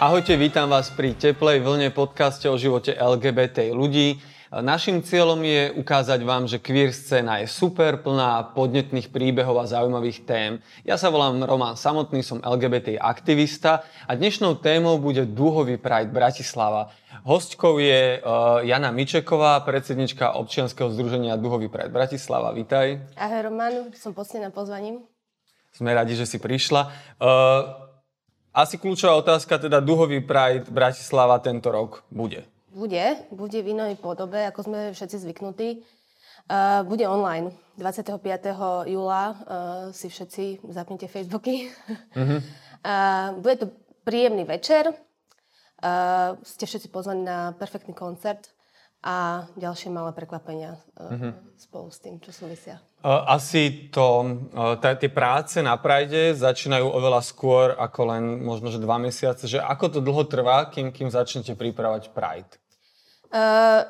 Ahojte, vítam vás pri Teplej vlne podcaste o živote LGBT ľudí. Našim cieľom je ukázať vám, že queer scéna je super, plná podnetných príbehov a zaujímavých tém. Ja sa volám Roman Samotný, som LGBT aktivista a dnešnou témou bude Dúhový Pride Bratislava. Hostkou je uh, Jana Mičeková, predsednička občianskeho združenia Dúhový Pride Bratislava. Vítaj. Ahoj Roman, som na pozvaním. Sme radi, že si prišla. Asi kľúčová otázka, teda duhový Pride Bratislava tento rok bude. Bude, bude v inej podobe, ako sme všetci zvyknutí. Uh, bude online. 25. júla uh, si všetci zapnite Facebooky. Uh-huh. Uh, bude to príjemný večer. Uh, ste všetci pozvaní na perfektný koncert a ďalšie malé prekvapenia uh, uh-huh. spolu s tým, čo súvisia. Asi to, tie práce na Pride začínajú oveľa skôr ako len možno, že dva mesiace. Že ako to dlho trvá, kým, kým začnete pripravať Pride? Uh,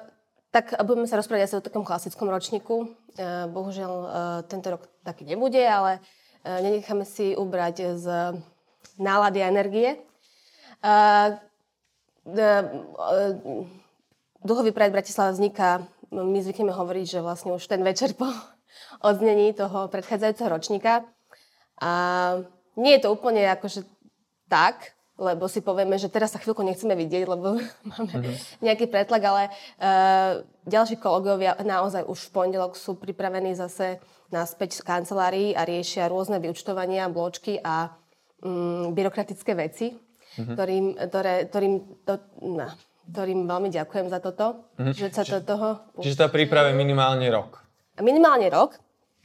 tak budeme sa rozprávať asi o takom klasickom ročníku. Uh, bohužiaľ, uh, tento rok taký nebude, ale uh, nenecháme si ubrať z nálady a energie. Uh, uh, uh, Duhový Pride Bratislava vzniká, my zvykneme hovoriť, že vlastne už ten večer po odznení toho predchádzajúceho ročníka. A nie je to úplne akože tak, lebo si povieme, že teraz sa chvíľku nechceme vidieť, lebo máme mm-hmm. nejaký pretlak, ale uh, ďalší kolegovia naozaj už v pondelok sú pripravení zase naspäť z kancelárií a riešia rôzne vyučtovania, bločky a um, byrokratické veci, mm-hmm. ktorým, ktoré, ktorým, to, no, ktorým veľmi ďakujem za toto, mm-hmm. že sa to toho... Čiže tá príprava je minimálne rok minimálne rok,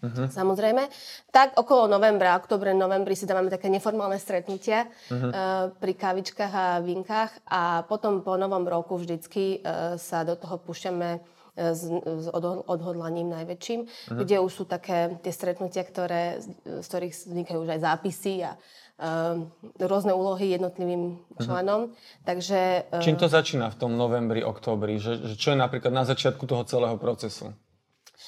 uh-huh. samozrejme. Tak okolo novembra, oktobre, novembri si dávame také neformálne stretnutia uh-huh. uh, pri kávičkách a vinkách a potom po novom roku vždycky uh, sa do toho púšťame e, s, s odhodlaním najväčším, uh-huh. kde už sú také tie stretnutia, ktoré, z ktorých vznikajú už aj zápisy a uh, rôzne úlohy jednotlivým členom. Uh-huh. Takže, uh, Čím to začína v tom novembri, októbri? Že, že čo je napríklad na začiatku toho celého procesu?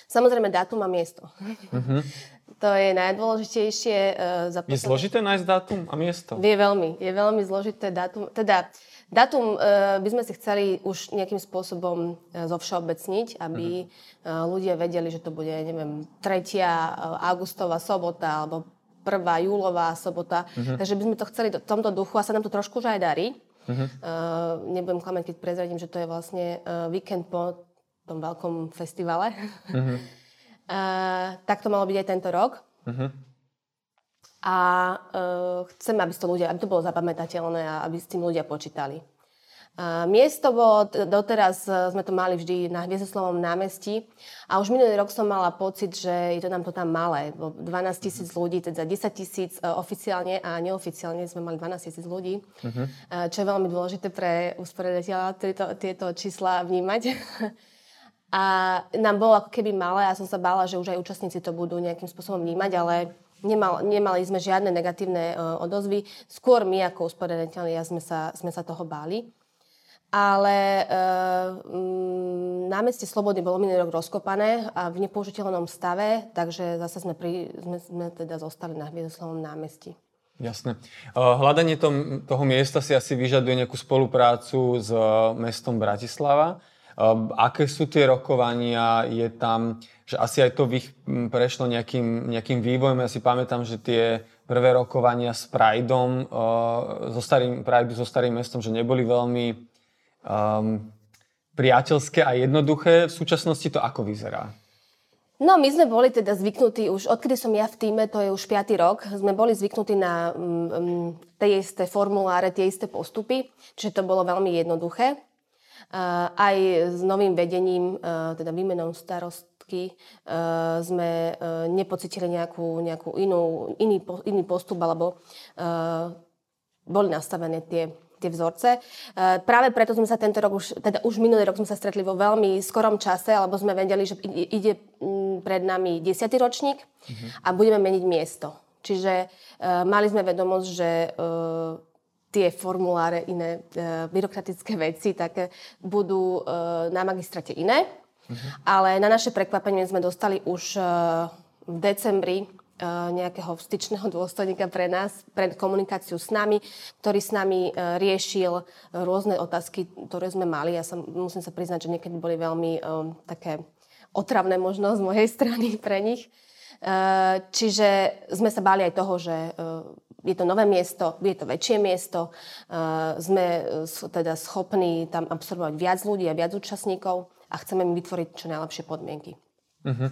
Samozrejme, dátum a miesto. Uh-huh. To je najdôležitejšie. Uh, je zložité nájsť dátum a miesto? Je veľmi. Je veľmi zložité dátum. Teda, dátum uh, by sme si chceli už nejakým spôsobom uh, zovšeobecniť, aby uh, ľudia vedeli, že to bude, neviem, 3. augustová sobota alebo 1. júlová sobota. Uh-huh. Takže by sme to chceli v tomto duchu a sa nám to trošku už aj darí. Uh-huh. Uh, nebudem klamať, keď prezradím, že to je vlastne uh, víkend po tom veľkom festivale. Uh-huh. uh, tak to malo byť aj tento rok. Uh-huh. A uh, chcem, aby to, ľudia, aby to bolo zapamätateľné a aby s tým ľudia počítali. Uh, miesto bolo, doteraz uh, sme to mali vždy na Hviezdoslovom námestí a už minulý rok som mala pocit, že je to nám to tam malé. 12 tisíc ľudí, teda 10 tisíc uh, oficiálne a neoficiálne sme mali 12 tisíc ľudí, uh-huh. čo je veľmi dôležité pre usporiadateľa tieto, tieto čísla vnímať. A nám bolo ako keby malé a som sa bála, že už aj účastníci to budú nejakým spôsobom vnímať, ale nemal, nemali sme žiadne negatívne uh, odozvy. Skôr my ako usporiadateľi sme sa, sme sa toho báli. Ale uh, námestie Slobody bolo minulý rok rozkopané a v nepoužiteľnom stave, takže zase sme, pri, sme, sme teda zostali na Hviezdoslovom námestí. Jasné. Hľadanie tom, toho miesta si asi vyžaduje nejakú spoluprácu s mestom Bratislava. Ehm, aké sú tie rokovania? Je tam, že asi aj to prešlo nejakým, nejakým vývojom. Ja si pamätám, že tie prvé rokovania s Prideom, uh, so starým, Pride so starým mestom, že neboli veľmi um, priateľské a jednoduché. V súčasnosti to ako vyzerá? No, my sme boli teda zvyknutí už, odkedy som ja v týme, to je už 5. rok, sme boli zvyknutí na um, tie isté formuláre, tie isté postupy, čiže to bolo veľmi jednoduché aj s novým vedením, teda výmenou starostky, sme nepocitili nejakú, nejakú inú, iný, iný postup, alebo boli nastavené tie, tie vzorce. Práve preto sme sa tento rok už, teda už minulý rok sme sa stretli vo veľmi skorom čase, alebo sme vedeli, že ide pred nami 10. ročník uh-huh. a budeme meniť miesto. Čiže mali sme vedomosť, že tie formuláre, iné e, byrokratické veci, tak e, budú e, na magistrate iné. Uh-huh. Ale na naše prekvapenie sme dostali už e, v decembri nejakého styčného dôstojníka pre nás, pre komunikáciu s nami, ktorý s nami riešil rôzne otázky, ktoré sme mali. Ja sa, musím sa priznať, že niekedy boli veľmi um, také otravné možno z mojej strany pre nich. Uh, čiže sme sa báli aj toho, že uh, je to nové miesto, je to väčšie miesto, uh, sme uh, teda schopní tam absorbovať viac ľudí a viac účastníkov a chceme im vytvoriť čo najlepšie podmienky. Uh-huh.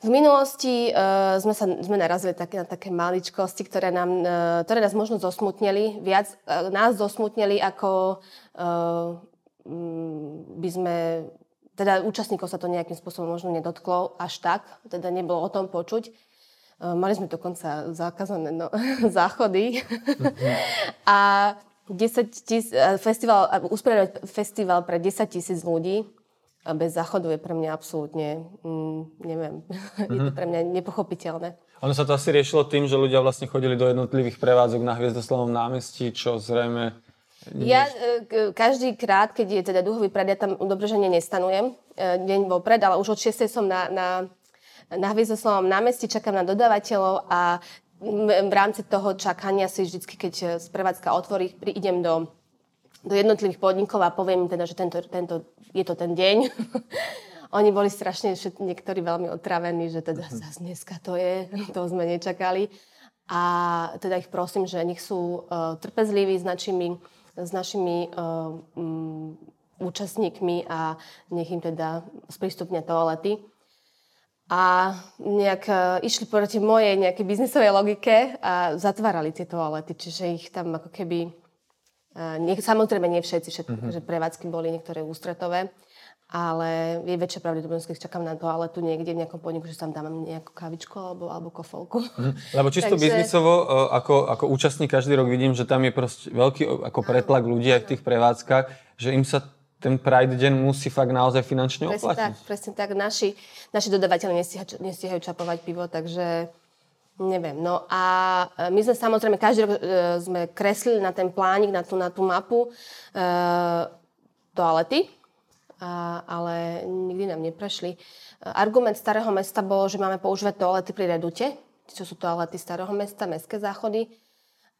V minulosti uh, sme, sa, sme narazili také, na také maličkosti, ktoré, nám, uh, ktoré nás možno zosmutnili, viac uh, nás zosmutnili, ako uh, by sme teda účastníkov sa to nejakým spôsobom možno nedotklo až tak, teda nebolo o tom počuť. Eh, mali sme dokonca zakázané no, záchody. a 10 tis, eh, festival, usporiadať festival pre 10 tisíc ľudí a bez záchodu je pre mňa absolútne, mm, neviem, mm-hmm. je to mhm. pre mňa nepochopiteľné. Ono sa to asi riešilo tým, že ľudia vlastne chodili do jednotlivých prevádzok na Hviezdoslavom námestí, čo zrejme... Ja eh, každý krát, keď je teda duhový pred, ja tam dobroženie nestanujem deň vopred, ale už od 6. som na, na na Hviezdoslavom námestí, čakám na dodávateľov a v rámci toho čakania si vždy, keď prevádzka otvorí, idem do, do jednotlivých podnikov a poviem teda, že tento, tento, je to ten deň. Oni boli strašne niektorí veľmi otravení, že teda zase dneska to je, to sme nečakali. A teda ich prosím, že nech sú uh, trpezliví s našimi, s našimi uh, um, účastníkmi a nech im teda sprístupnia toalety a nejak uh, išli proti mojej nejakej biznisovej logike a zatvárali tie toalety, čiže ich tam ako keby, uh, nie, samozrejme nie všetci, všetko, mm-hmm. že prevádzky boli niektoré ústretové, ale je väčšia pravdepodobnosť, keď čakám na toaletu niekde v nejakom podniku, že tam dám nejakú kavičku alebo, alebo kofolku. Mm, lebo čisto Takže... biznisovo, uh, ako, ako účastník každý rok vidím, že tam je proste veľký ako pretlak ľudí aj v tých prevádzkach, že im sa ten Pride deň musí fakt naozaj finančne presne oplatiť. Tak, presne tak. Naši, naši dodávateľi nestíhajú, nestíhajú čapovať pivo, takže neviem. No a e, my sme samozrejme každý rok e, sme kreslili na ten plánik, na tú, na tú mapu e, toalety, a, ale nikdy nám neprešli. Argument starého mesta bol, že máme používať toalety pri redute, čo sú toalety starého mesta, mestské záchody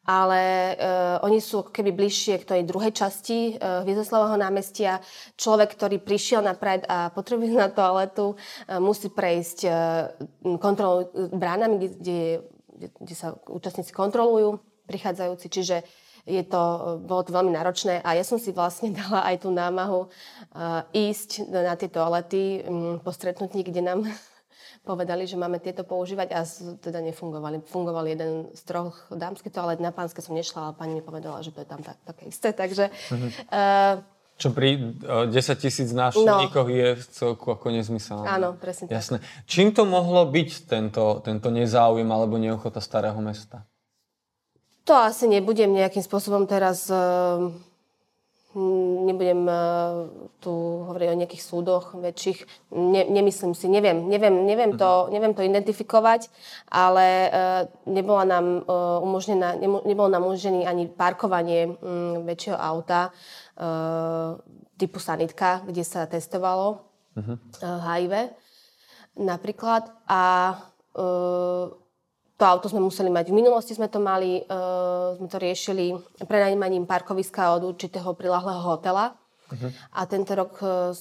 ale uh, oni sú keby bližšie k tej druhej časti uh, Viezoslavovho námestia. Človek, ktorý prišiel na Pride a potrebuje na toaletu, uh, musí prejsť uh, kontrolou bránami, kde, kde, kde sa účastníci kontrolujú, prichádzajúci. Čiže je to, bolo to veľmi náročné a ja som si vlastne dala aj tú námahu uh, ísť na tie toalety um, po stretnutí, nám povedali, že máme tieto používať a teda nefungovali. Fungoval jeden z troch dámskych toalet, na pánske som nešla, ale pani mi povedala, že to je tam tak, také isté. Takže... Mm-hmm. Uh, čo pri uh, 10 tisíc návštevníkoch no. je celku ako nezmyselné. Áno, presne tak. Jasné. Čím to mohlo byť, tento, tento nezáujem alebo neochota starého mesta? To asi nebudem nejakým spôsobom teraz... Uh, Nebudem uh, tu hovoriť o nejakých súdoch väčších. Ne, nemyslím si, neviem, neviem, neviem, to, mhm. neviem to identifikovať, ale uh, nebola nám, uh, umožnená, nebolo nám umožnené ani parkovanie um, väčšieho auta typu sanitka, kde sa testovalo uh-huh. uh, HIV napríklad. A to auto sme museli mať. V minulosti sme to mali, uh, sme to riešili prenajímaním parkoviska od určitého prilahlého hotela. Uh-huh. A tento rok uh,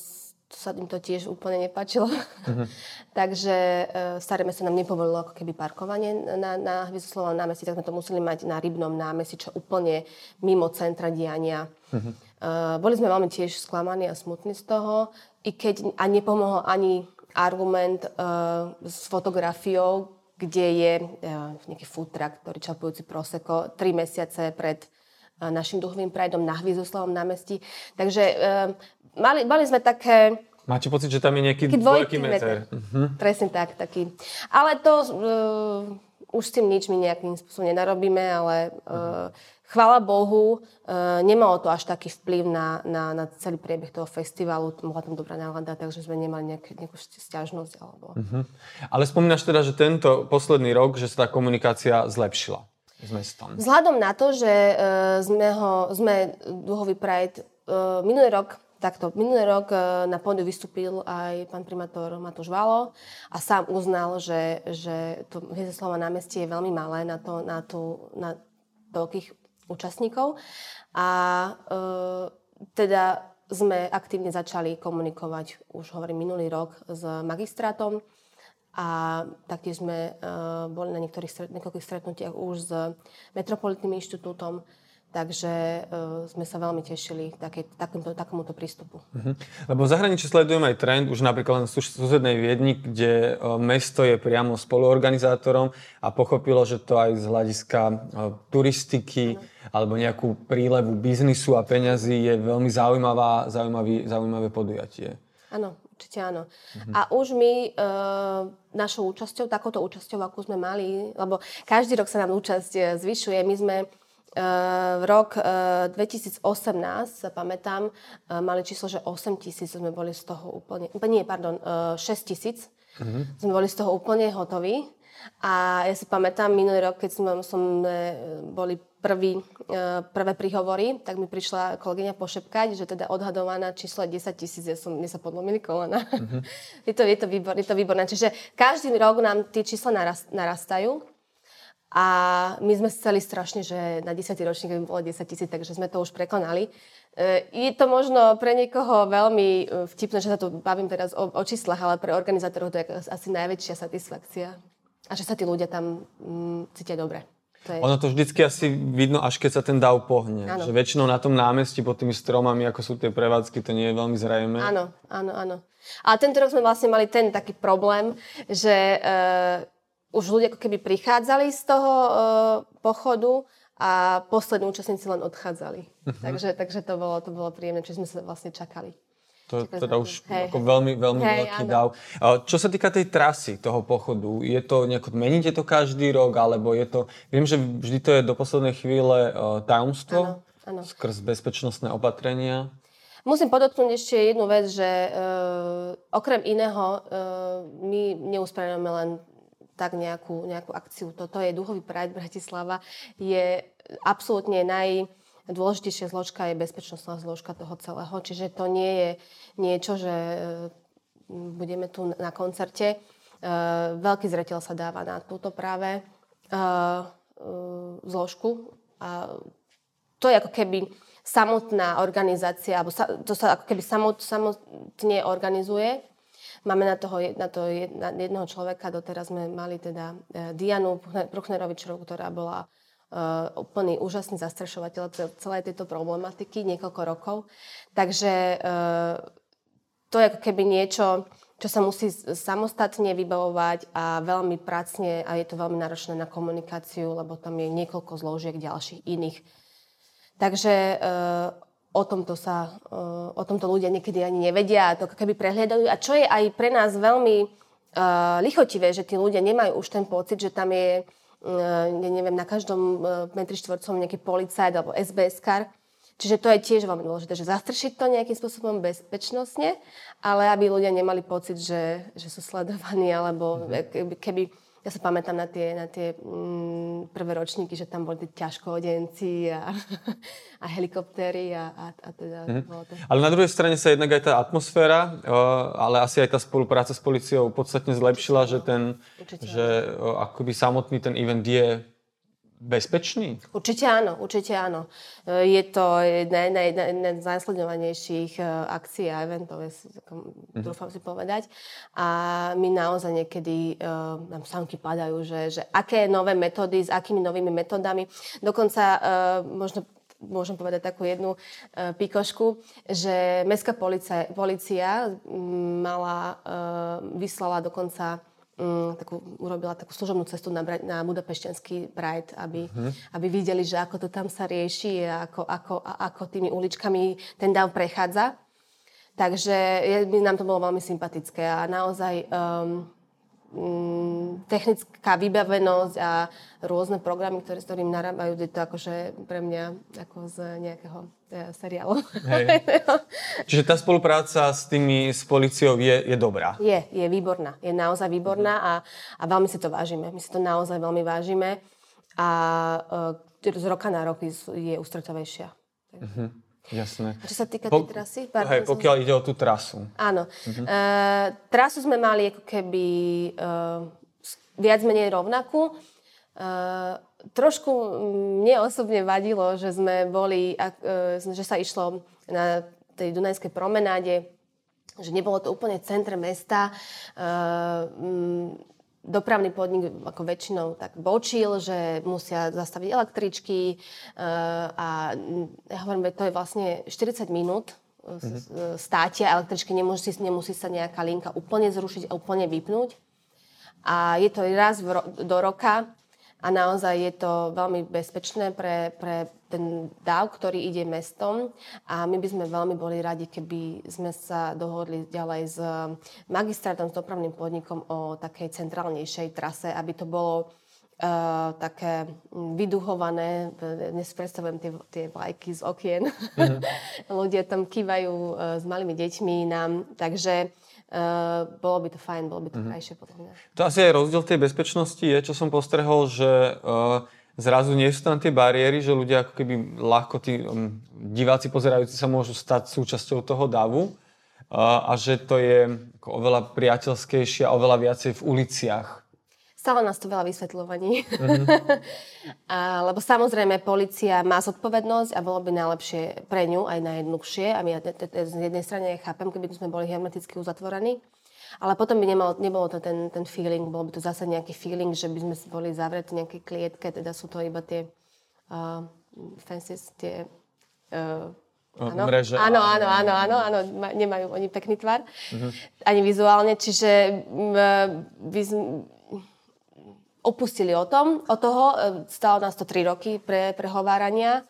sa im to tiež úplne nepačilo. Uh-huh. Takže uh, staré mesto nám nepovolilo ako keby parkovanie na, na Hviezdoslovom námestí, tak sme to museli mať na Rybnom námestí, čo úplne mimo centra diania. Uh-huh. Uh, boli sme veľmi tiež sklamaní a smutní z toho, i keď a nepomohol ani argument uh, s fotografiou, kde je uh, nejaký food truck, ktorý čapujúci proseko tri mesiace pred uh, našim duchovým prajdom na Hvizoslavom námestí. Takže uh, mali, mali sme také... Máte pocit, že tam je nejaký dvojký meter? meter. Uh-huh. Presne tak, taký. Ale to... Už s tým nič my nejakým spôsobom nenarobíme, ale uh, chvála Bohu, uh, nemalo to až taký vplyv na, na, na celý priebeh toho festivalu. Mohla tam dobrá nálada, takže sme nemali nejak, nejakú stiažnosť. Alebo... Uh-huh. Ale spomínaš teda, že tento posledný rok, že sa tá komunikácia zlepšila s mestom. Vzhľadom na to, že uh, sme, ho, sme Duhový Pride uh, minulý rok takto. Minulý rok na pódiu vystúpil aj pán primátor Matúš Valo a sám uznal, že, že to Hviezdoslava námestie je veľmi malé na, to, na, tú, na toľkých účastníkov. A e, teda sme aktívne začali komunikovať, už hovorím, minulý rok s magistrátom a taktiež sme uh, boli na niektorých niekoľkých stretnutiach už s Metropolitným inštitútom, takže uh, sme sa veľmi tešili také, takýmto, takomuto prístupu. Uh-huh. Lebo v zahraničí sledujem aj trend, už napríklad len v susednej Viedni, kde uh, mesto je priamo spoluorganizátorom a pochopilo, že to aj z hľadiska uh, turistiky uh-huh. alebo nejakú prílevu biznisu a peňazí je veľmi zaujímavá, zaujímavý, zaujímavé podujatie. Áno, určite áno. Mhm. A už my e, našou účasťou, takouto účasťou, akú sme mali, lebo každý rok sa nám účasť zvyšuje, my sme v e, rok 2018, e, sa pamätám, mali číslo, že 8 tisíc sme boli z toho úplne, nie, pardon, 6 tisíc. Mm-hmm. Sme boli z toho úplne hotoví. A ja si pamätám, minulý rok, keď sme, som, boli prvý, e, prvé príhovory, tak mi prišla kolegyňa pošepkať, že teda odhadovaná číslo je 10 tisíc, ja som, mne sa podlomili kolena. Uh-huh. je, to, je, to výbor, je to výborné. Čiže každý rok nám tie čísla narast, narastajú. A my sme chceli strašne, že na 10 ročník by bolo 10 tisíc, takže sme to už prekonali. E, je to možno pre niekoho veľmi e, vtipné, že sa tu bavím teraz o, o číslach, ale pre organizátorov to je asi najväčšia satisfakcia. A že sa tí ľudia tam mm, cítia dobre. To je... Ono to vždycky asi vidno, až keď sa ten dav pohne. Ano. Že väčšinou na tom námestí pod tými stromami, ako sú tie prevádzky, to nie je veľmi zrejme. Áno, áno, áno. Ale tento rok sme vlastne mali ten taký problém, že uh, už ľudia ako keby prichádzali z toho uh, pochodu a poslední účastníci len odchádzali. Uh-huh. Takže, takže to, bolo, to bolo príjemné, čiže sme sa vlastne čakali. To je teda už hej, ako veľmi, veľmi hej, veľký áno. dav. Čo sa týka tej trasy toho pochodu, je to nejako, meníte to každý rok, alebo je to, viem, že vždy to je do poslednej chvíle uh, tajomstvo, áno, áno. skrz bezpečnostné opatrenia. Musím podotknúť ešte jednu vec, že uh, okrem iného uh, my neusporiadame len tak nejakú, nejakú akciu. Toto je Duhový Pride Bratislava. Je absolútne naj, dôležitejšia zložka je bezpečnostná zložka toho celého. Čiže to nie je niečo, že e, budeme tu na koncerte. E, veľký zreteľ sa dáva na túto práve e, zložku. A to je ako keby samotná organizácia, alebo to sa ako keby samot, samotne organizuje. Máme na, toho, na to jedného človeka, doteraz sme mali teda Dianu Pruchnerovičovú, ktorá bola uh, úplný úžasný zastrešovateľ celej tejto problematiky niekoľko rokov. Takže uh, to je ako keby niečo, čo sa musí samostatne vybavovať a veľmi pracne a je to veľmi náročné na komunikáciu, lebo tam je niekoľko zložiek ďalších iných. Takže uh, o tomto sa, uh, o tomto ľudia niekedy ani nevedia a to keby prehliadajú. A čo je aj pre nás veľmi uh, lichotivé, že tí ľudia nemajú už ten pocit, že tam je ja neviem, na každom metri štvorcom nejaký policajt alebo SBS kar. Čiže to je tiež veľmi dôležité, že zastršiť to nejakým spôsobom bezpečnostne, ale aby ľudia nemali pocit, že, že sú sledovaní, alebo mm-hmm. keby, keby ja sa pamätám na tie, na tie mm, prvé ročníky, že tam boli tie ťažkoodenci a, a helikoptéry a, a, a teda mm-hmm. bolo to. Ale na druhej strane sa jednak aj tá atmosféra, ale asi aj tá spolupráca s policiou podstatne zlepšila, Určite, že ten, Určite, že akoby samotný ten event je bezpečný? Určite áno, určite áno. E, je to jedna, jedna, jedna z najsledovanejších e, akcií a eventov, ja si, mm-hmm. dúfam si povedať. A my naozaj niekedy uh, nám samky padajú, že, že aké nové metódy, s akými novými metodami. Dokonca uh, možno môžem povedať takú jednu uh, pikošku, že mestská policia, policia mala, uh, vyslala dokonca um, takú, urobila takú služobnú cestu na, na Budapešťanský Pride, aby, uh-huh. aby videli, že ako to tam sa rieši a ako, ako, a ako tými uličkami ten dav prechádza. Takže je, nám to bolo veľmi sympatické a naozaj um, Mm, technická vybavenosť a rôzne programy, ktoré, s ktorým narábajú, je to akože pre mňa ako z nejakého ja, seriálu. Hej. Čiže tá spolupráca s tými, s policiou je, je dobrá? Je, je výborná. Je naozaj výborná a, a veľmi si to vážime. My si to naozaj veľmi vážime a uh, z roka na rok je ústretovejšia. Uh-huh. Jasné. A čo sa týka tej trasy? Pardon, hej, pokiaľ ide o tú trasu. Áno. Uh-huh. Uh, trasu sme mali ako keby uh, viac menej rovnakú. Uh, trošku mne osobne vadilo, že sme boli, uh, že sa išlo na tej Dunajskej promenáde, že nebolo to úplne centre mesta. Uh, dopravný podnik ako väčšinou tak bočil, že musia zastaviť električky uh, a ja hovorím, to je vlastne 40 minút mm-hmm. státia električky, nemusí, nemusí sa nejaká linka úplne zrušiť a úplne vypnúť. A je to raz ro- do roka a naozaj je to veľmi bezpečné pre, pre ten dáv, ktorý ide mestom a my by sme veľmi boli radi, keby sme sa dohodli ďalej s magistrátom, s dopravným podnikom o takej centrálnejšej trase, aby to bolo uh, také vyduhované. Dnes predstavujem tie, tie vlajky z okien. Mm-hmm. Ľudia tam kývajú uh, s malými deťmi nám, takže Uh, bolo by to fajn, bolo by to mm-hmm. krajšie podľa mňa. To asi aj rozdiel tej bezpečnosti je, čo som postrehol, že uh, zrazu nie sú tam tie bariéry, že ľudia ako keby ľahko, tí um, diváci pozerajúci sa môžu stať súčasťou toho davu uh, a že to je ako oveľa priateľskejšie a oveľa viacej v uliciach. Stále nás to veľa vysvetľovaní. Mm-hmm. a, lebo samozrejme, policia má zodpovednosť a bolo by najlepšie pre ňu aj najjednoduchšie. A my z jednej strany chápem, keby sme boli hermeticky uzatvorení. Ale potom by nemal, nebolo to ten, ten feeling, bol by to zase nejaký feeling, že by sme boli zavretí v nejakej klietke, teda sú to iba tie uh, fences, tie uh, Áno, mreže. Áno, áno, áno, áno, áno, nemajú oni pekný tvar, uh-huh. ani vizuálne, čiže by sme, opustili o tom, o toho, e, stalo nás to 3 roky pre prehovárania,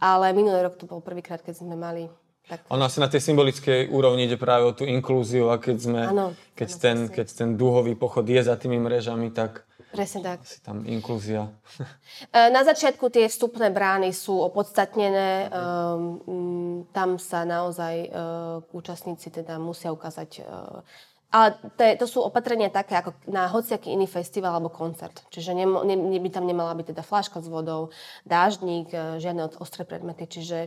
ale minulý rok to bol prvýkrát, keď sme mali tak... Ono asi na tej symbolickej úrovni ide práve o tú inklúziu a keď, sme, ano, keď, ano, ten, keď ten dúhový pochod je za tými mrežami, tak Presne tak. Asi tam inklúzia. E, na začiatku tie vstupné brány sú opodstatnené. Um, tam sa naozaj uh, účastníci teda musia ukázať uh, ale to, to sú opatrenia také ako na hociaký iný festival alebo koncert. Čiže ne, ne, by tam nemala byť teda fláška s vodou, dáždnik, e, žiadne ostré predmety. Čiže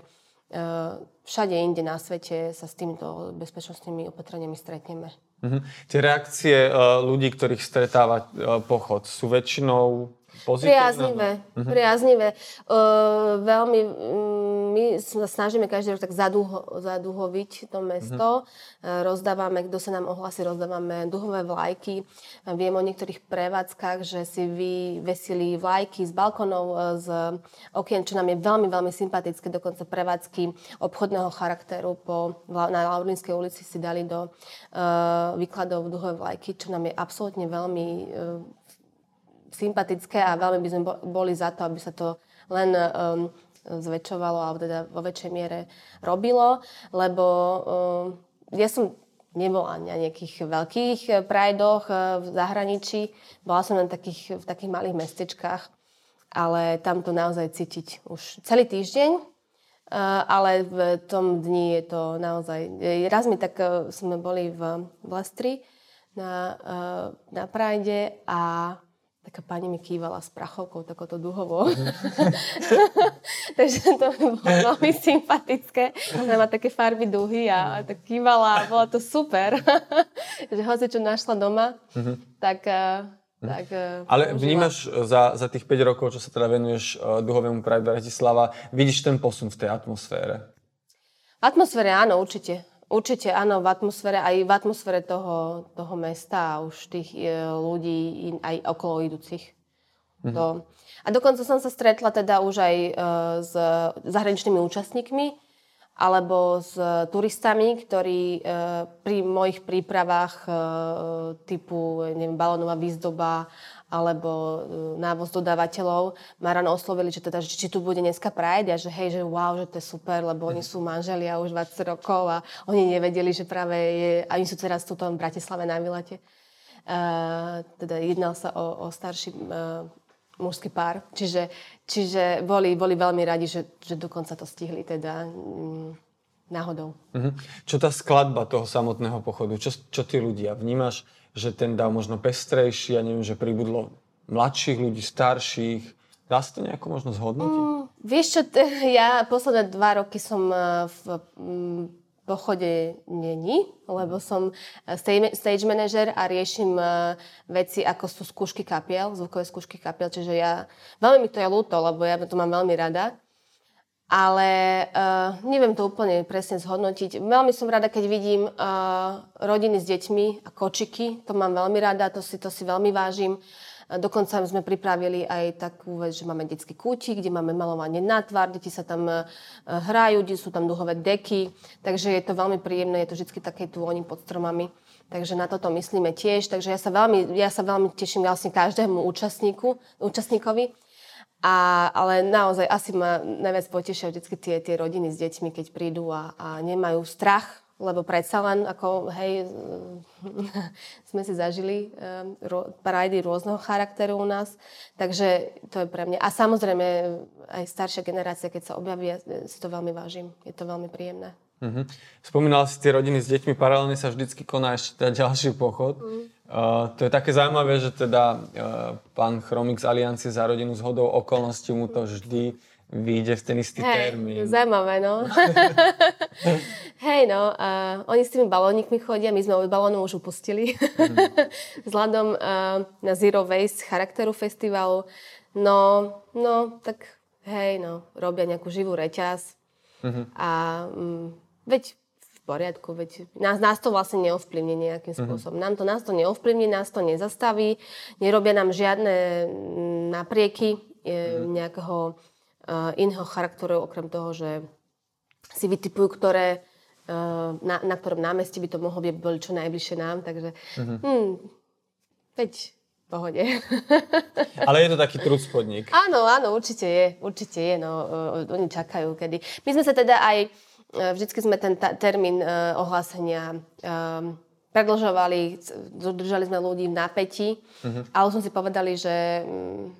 uh, všade inde na svete sa s týmito bezpečnostnými opatreniami stretneme. Uh-huh. Tie reakcie uh, ľudí, ktorých stretáva uh, pochod, sú väčšinou Pozitívne? Priaznivé. Uh-huh. Priaznivé. Uh, veľmi, my sa snažíme každý rok tak zaduho, zaduhoviť to mesto. Uh-huh. rozdávame, kto sa nám ohlasí, rozdávame duhové vlajky. Uh, viem o niektorých prevádzkach, že si vyvesili vlajky z balkonov, z okien, čo nám je veľmi, veľmi sympatické. Dokonca prevádzky obchodného charakteru po, na Laurinskej ulici si dali do uh, výkladov duhové vlajky, čo nám je absolútne veľmi uh, sympatické a veľmi by sme boli za to, aby sa to len um, zväčšovalo alebo teda vo väčšej miere robilo, lebo um, ja som nebola na nejakých veľkých prajdoch uh, v zahraničí, bola som len takých, v takých malých mestečkách, ale tam to naozaj cítiť už celý týždeň, uh, ale v tom dni je to naozaj... Raz mi tak sme boli v Lestri na, na Prajde a taká pani mi kývala s prachovkou, takouto duhovou. Mhm. Takže to bolo veľmi sympatické. Ona má také farby duhy a, a tak kývala a bolo to super. že hoci čo našla doma, mm-hmm. tak... Mhm. tak Ale užila. vnímaš za, za tých 5 rokov, čo sa teda venuješ duhovému Pride Bratislava, vidíš ten posun v tej atmosfére? Atmosfére áno, určite. Určite áno, v atmosfére, aj v atmosfére toho, toho mesta a už tých e, ľudí aj okolo idúcich. Mm-hmm. To. A dokonca som sa stretla teda už aj e, s zahraničnými účastníkmi alebo s turistami, ktorí e, pri mojich prípravách typu neviem, balónová výzdoba alebo e, návoz dodávateľov ma ráno oslovili, že teda, že či tu bude dneska Pride? A že hej, že wow, že to je super, lebo oni sú manželia už 20 rokov a oni nevedeli, že práve je, a oni sú teraz tu v Bratislave na výlete. Uh, teda jednal sa o, o starší uh, mužský pár, čiže, čiže boli, boli veľmi radi, že, že dokonca to stihli teda. Um, náhodou. Uh-huh. Čo tá skladba toho samotného pochodu, čo, čo tí ľudia? Vnímaš, že ten dáv možno pestrejší, ja neviem, že pribudlo mladších ľudí, starších, Dá sa to nejako možno zhodnotiť? Mm, vieš čo, t- ja posledné dva roky som eh, v mm, pochode není, lebo som eh, stage manager a riešim eh, veci ako sú skúšky kapiel, zvukové skúšky kapiel, čiže ja, veľmi mi to je ľúto, lebo ja to mám veľmi rada. Ale uh, neviem to úplne presne zhodnotiť. Veľmi som rada, keď vidím uh, rodiny s deťmi a kočiky. To mám veľmi rada, to si, to si veľmi vážim. Dokonca sme pripravili aj takú vec, že máme detský kútik, kde máme malovanie na tvár, deti sa tam e, hrajú, kde sú tam duhové deky, takže je to veľmi príjemné, je to vždy také tu oni pod stromami. Takže na toto myslíme tiež. Takže ja sa veľmi, ja sa veľmi teším vlastne každému účastníku, účastníkovi. A, ale naozaj asi ma najviac potešia vždy tie, tie rodiny s deťmi, keď prídu a, a nemajú strach lebo predsa len, ako, hej, sme si zažili um, ro, parajdy rôzneho charakteru u nás, takže to je pre mňa. A samozrejme, aj staršia generácia, keď sa objaví, ja si to veľmi vážim. Je to veľmi príjemné. Mm-hmm. Spomínala si tie rodiny s deťmi, paralelne sa vždycky koná ešte teda ďalší pochod. Mm. Uh, to je také zaujímavé, že teda uh, pán Chromik z Aliancie za rodinu s hodou okolností mu to vždy vyjde v ten istý hey, termín. Zaujímavé, no. Hej, no, uh, oni s tými balónikmi chodia, my sme od balónov už upustili. Mm. Vzhľadom uh, na Zero Waste charakteru festivalu. No, no, tak hej, no, robia nejakú živú reťaz. Mm-hmm. A um, veď v poriadku, veď nás, nás to vlastne neovplyvní nejakým mhm. spôsobom. Mm-hmm. Nám to, nás to neovplyvní, nás to nezastaví, nerobia nám žiadne naprieky mm-hmm. nejakého iného charakteru, okrem toho, že si vytipujú, ktoré, na, na ktorom námestí by to mohlo byť, boli čo najbližšie nám, takže mm-hmm. hm, veď pohode. Ale je to taký trúcpodník. Áno, áno, určite je, určite je, no, oni čakajú kedy. My sme sa teda aj, vždycky sme ten ta, termín uh, ohlásenia um, predlžovali, držali sme ľudí v napätí, mm-hmm. ale som si povedali, že um,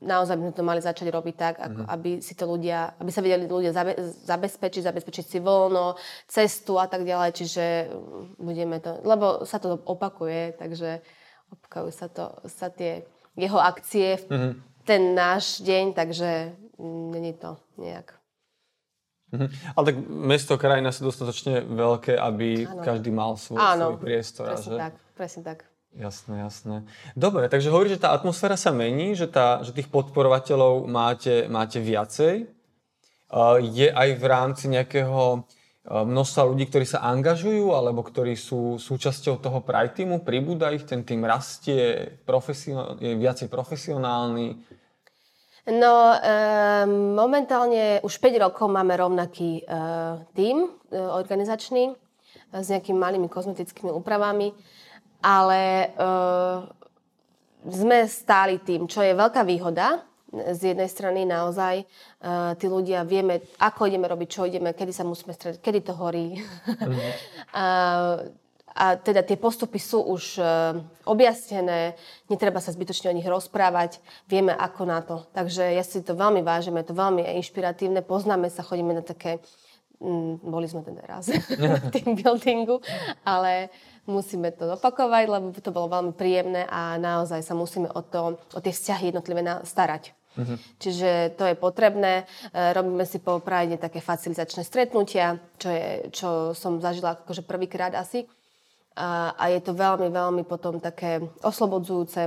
naozaj by sme to mali začať robiť tak, ako, mm-hmm. aby si to ľudia, aby sa vedeli ľudia zabe, zabezpečiť, zabezpečiť si voľno, cestu a tak ďalej, čiže mm, budeme to, lebo sa to opakuje, takže opakujú sa to, sa tie jeho akcie v mm-hmm. ten náš deň, takže mm, není to nejak. Mm-hmm. Ale tak mesto, krajina sú dostatočne veľké, aby ano. každý mal svoj, svoj priestor. Presne že? tak, presne tak. Jasné, jasné. Dobre, takže hovorí, že tá atmosféra sa mení, že, tá, že tých podporovateľov máte, máte viacej. Je aj v rámci nejakého množstva ľudí, ktorí sa angažujú alebo ktorí sú súčasťou toho Pride týmu, pribúda ich, ten tým rastie, profesio- je viacej profesionálny? No, e, momentálne už 5 rokov máme rovnaký e, tým e, organizačný s nejakými malými kozmetickými úpravami ale uh, sme stáli tým, čo je veľká výhoda. Z jednej strany naozaj uh, tí ľudia vieme, ako ideme robiť, čo ideme, kedy sa musíme stretnúť, kedy to horí. Mm-hmm. uh, a teda tie postupy sú už uh, objasnené, netreba sa zbytočne o nich rozprávať, vieme ako na to. Takže ja si to veľmi vážim, je to veľmi inšpiratívne, poznáme sa, chodíme na také, mm, boli sme teda raz v team buildingu, ale musíme to opakovať, lebo to bolo veľmi príjemné a naozaj sa musíme o, to, o tie vzťahy jednotlivé starať. Uh-huh. Čiže to je potrebné. E, robíme si po Pride také facilitačné stretnutia, čo, je, čo som zažila akože prvýkrát asi. A, a je to veľmi, veľmi potom také oslobodzujúce.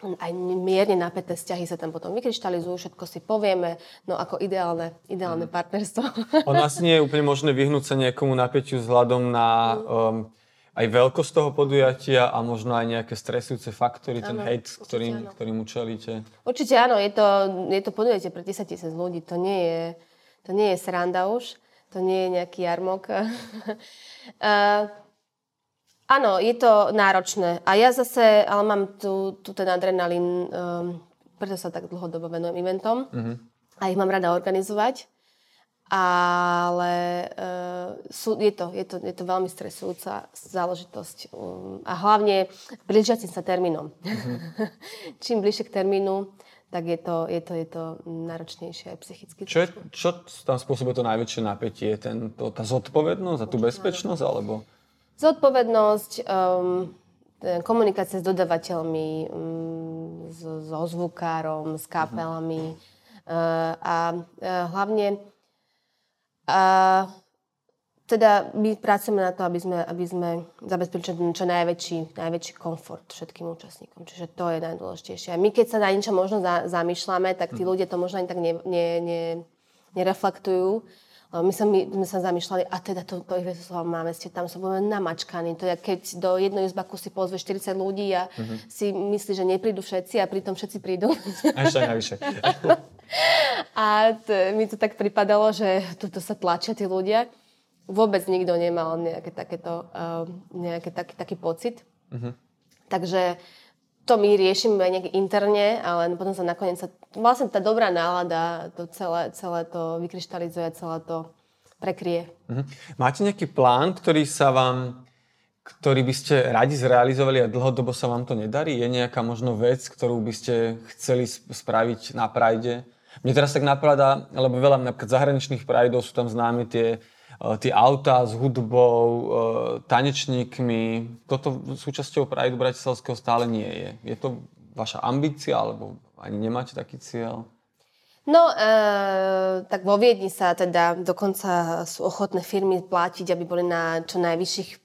Aj mierne napäté vzťahy sa tam potom vykryštalizujú, všetko si povieme, no ako ideálne, ideálne uh-huh. partnerstvo. Ono asi nie je úplne možné vyhnúť sa nejakomu napätiu vzhľadom na um, aj veľkosť toho podujatia a možno aj nejaké stresujúce faktory, ten hate, ktorým, ktorým učelíte? Určite áno, je to, je to podujatie pre 10 tisíc ľudí, to nie je, to nie je sranda už, to nie je nejaký jarmok. uh, áno, je to náročné a ja zase, ale mám tu, tu ten adrenalín, um, preto sa tak dlhodobo venujem eventom uh-huh. a ich mám rada organizovať ale uh, sú, je, to, je, to, je to veľmi stresujúca záležitosť. Um, a hlavne blížiacim sa termínom. Mm-hmm. Čím bližšie k termínu, tak je to, je to, je to náročnejšie aj psychicky. Čo, je, čo tam spôsobuje to najväčšie napätie? Ten, to, tá zodpovednosť a tú bezpečnosť? Alebo? Zodpovednosť, um, komunikácia s dodavateľmi, mm, so zvukárom, s kapelami a hlavne teda my pracujeme na to, aby sme, aby sme zabezpečili čo najväčší, najväčší komfort všetkým účastníkom. Čiže to je najdôležitejšie. A my keď sa na niečo možno za, zamýšľame, tak tí mhm. ľudia to možno ani tak ne, ne, ne, nereflektujú. My, sa, my, my sa zamýšľali, a teda to, to Iveslovo máme, ste tam sa budeme namačkaní. To je, keď do jednej izbaku si pozve 40 ľudí a uh-huh. si myslí, že neprídu všetci a pritom všetci prídu. A t- mi to tak pripadalo, že tuto sa tlačia tí ľudia vôbec nikto nemal nejaké takéto, uh, nejaké taký, taký pocit. Uh-huh. Takže to my riešime nejak interne, ale potom sa nakoniec sa, vlastne tá dobrá nálada to celé, celé to vykryštalizuje, celé to prekrie. Uh-huh. Máte nejaký plán, ktorý sa vám ktorý by ste radi zrealizovali a dlhodobo sa vám to nedarí? Je nejaká možno vec, ktorú by ste chceli spraviť na Pride? Mne teraz tak napadá, lebo veľa napríklad zahraničných Prideov sú tam známe tie tie autá s hudbou, eh, tanečníkmi. Toto súčasťou Pride Bratislavského stále nie je. Je to vaša ambícia, alebo ani nemáte taký cieľ? No, e, tak vo Viedni sa teda dokonca sú ochotné firmy platiť, aby boli na čo najvyšších e,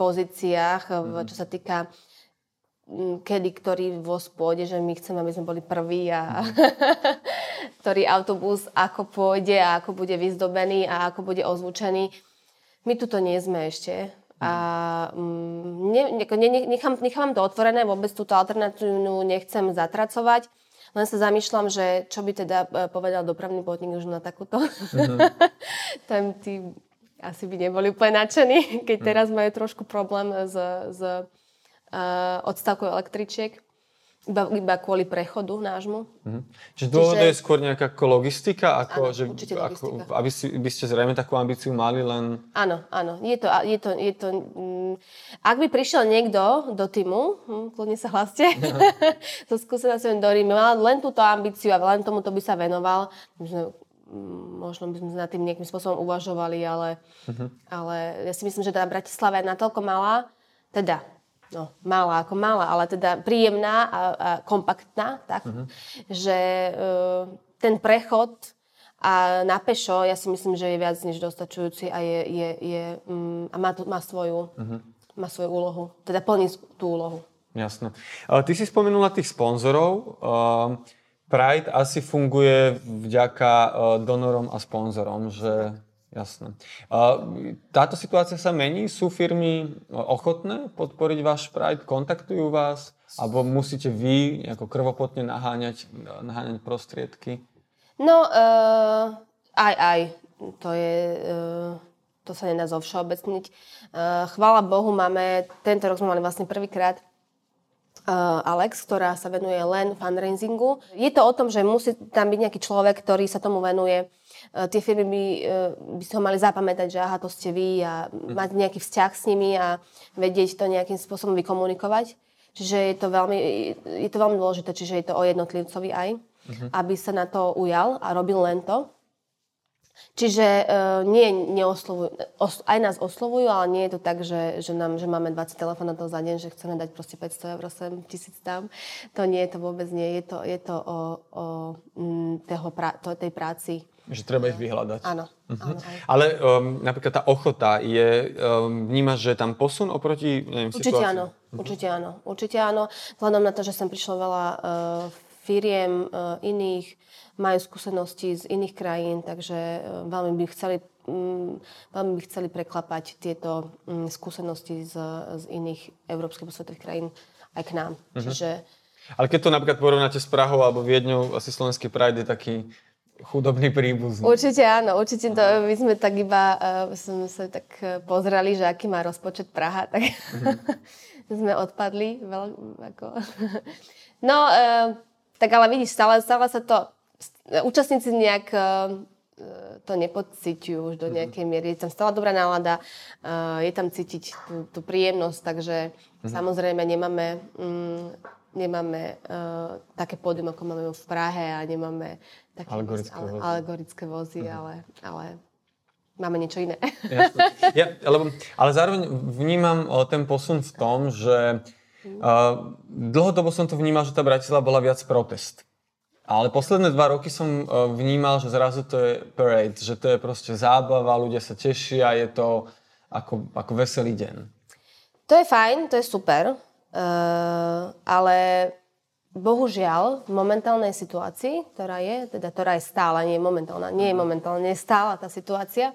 pozíciách, mm. čo sa týka kedy ktorý voz pôjde, že my chceme, aby sme boli prví a ktorý autobus ako pôjde a ako bude vyzdobený a ako bude ozvučený. My tuto nie sme ešte. A ne, ne, nechám, nechám to otvorené, vôbec túto alternatívnu nechcem zatracovať. Len sa zamýšľam, že čo by teda e, povedal dopravný podnik už na takúto. Uh-huh. Tam tí asi by neboli úplne nadšení, keď teraz majú trošku problém s, s odstavkov električiek. Iba, iba kvôli prechodu nášmu. Mm-hmm. Čiže dôvod Čiže... je skôr nejaká logistika? Ako, áno, že, logistika. Ako, aby si, by ste zrejme takú ambíciu mali len... Áno, áno. Je to, je to, je to, mm, ak by prišiel niekto do týmu, hm, kľudne sa hlaste, so skúsenosťou do Rímy, mal len túto ambíciu a len tomuto by sa venoval, sme, mm, možno by sme nad tým nejakým spôsobom uvažovali, ale, mm-hmm. ale ja si myslím, že tá Bratislava je natoľko malá, teda no, malá ako malá, ale teda príjemná a, a kompaktná, tak, uh-huh. že uh, ten prechod a na pešo, ja si myslím, že je viac než dostačujúci a, je, je, je, um, a má, má, svoju, uh-huh. má svoju úlohu, teda plní tú úlohu. Jasné. Ty si spomenula tých sponzorov. Pride asi funguje vďaka donorom a sponzorom, že Jasné. Táto situácia sa mení? Sú firmy ochotné podporiť váš Pride? Kontaktujú vás? Alebo musíte vy ako krvopotne naháňať, naháňať prostriedky? No, uh, aj, aj. To je... Uh, to sa nedá zovšeobecniť. Uh, chvála Bohu, máme... Tento rok sme mali vlastne prvýkrát Alex, ktorá sa venuje len fundraisingu. Je to o tom, že musí tam byť nejaký človek, ktorý sa tomu venuje Eh, tie firmy by, eh, by si ho mali zapamätať, že aha, to ste vy a mhm. mať nejaký vzťah s nimi a vedieť to nejakým spôsobom vykomunikovať. Čiže je to veľmi, je to veľmi dôležité, čiže je to o jednotlivcovi aj, uh-huh. aby sa na to ujal a robil len to. Čiže uh, nie, neoslovujú, os, aj nás oslovujú, ale nie je to tak, že, že, nám, že máme 20 telefonátov za deň, že chceme dať proste 500 eur, 7 tisíc tam. To nie, to vôbec nie. Je to, je to o, o m, toho pra, to, tej práci že treba ich vyhľadať. Áno. Uh-huh. áno Ale um, napríklad tá ochota je, um, vnímaš, že tam posun oproti neviem, Určite situácii? áno. Uh-huh. Určite áno. Určite áno. Vzhľadom na to, že sem prišlo veľa uh, firiem uh, iných, majú skúsenosti z iných krajín, takže uh, veľmi by chceli um, veľmi by chceli preklapať tieto um, skúsenosti z, z iných európskych posvetných krajín aj k nám. Uh-huh. Čiže ale keď to napríklad porovnáte s Prahou alebo Viedňou, asi slovenský Pride je taký chudobný príbuzný. Určite áno, určite to, my sme tak iba, uh, sme sa tak eh, pozreli, že aký má rozpočet Praha, tak mm-hmm. sme odpadli. Veľ, ako... no, uh, tak ale vidíš, stále, stále sa to, účastníci nejak uh, to nepociťujú už do mhm. nejakej miery. Je tam stále dobrá nálada, uh, je tam cítiť tú, tú príjemnosť, takže mm-hmm. samozrejme nemáme um, nemáme uh, také pódium, ako máme v Prahe a nemáme také alegorické vozy, alegorické vozy uh-huh. ale, ale máme niečo iné. Jasne. Ja, lebo, ale zároveň vnímam uh, ten posun v tom, že uh, dlhodobo som to vnímal, že tá Bratislava bola viac protest. Ale posledné dva roky som uh, vnímal, že zrazu to je parade, že to je proste zábava, ľudia sa tešia, je to ako, ako veselý deň. To je fajn, to je super, uh, ale bohužiaľ v momentálnej situácii, ktorá je, teda ktorá je stála, nie je momentálna, nie je momentálna, nie je stála tá situácia,